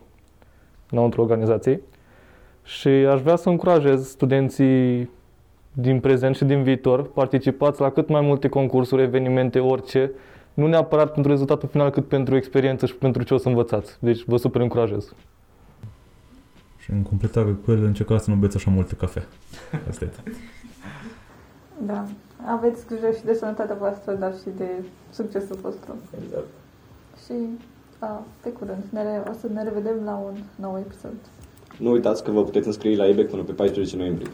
înăuntru organizației și aș vrea să încurajez studenții din prezent și din viitor, participați la cât mai multe concursuri, evenimente, orice, nu neapărat pentru rezultatul final, cât pentru experiență și pentru ce o să învățați. Deci vă super încurajez. Și în completare cu el încercați să nu beți așa multă cafea. Asta e tot. Da. Aveți grijă și de sănătatea voastră, dar și de succesul vostru. Exact. Și a, pe curând. Ne re- o să ne revedem la un nou episod. Nu uitați că vă puteți înscrie la EBEC până pe 14 noiembrie.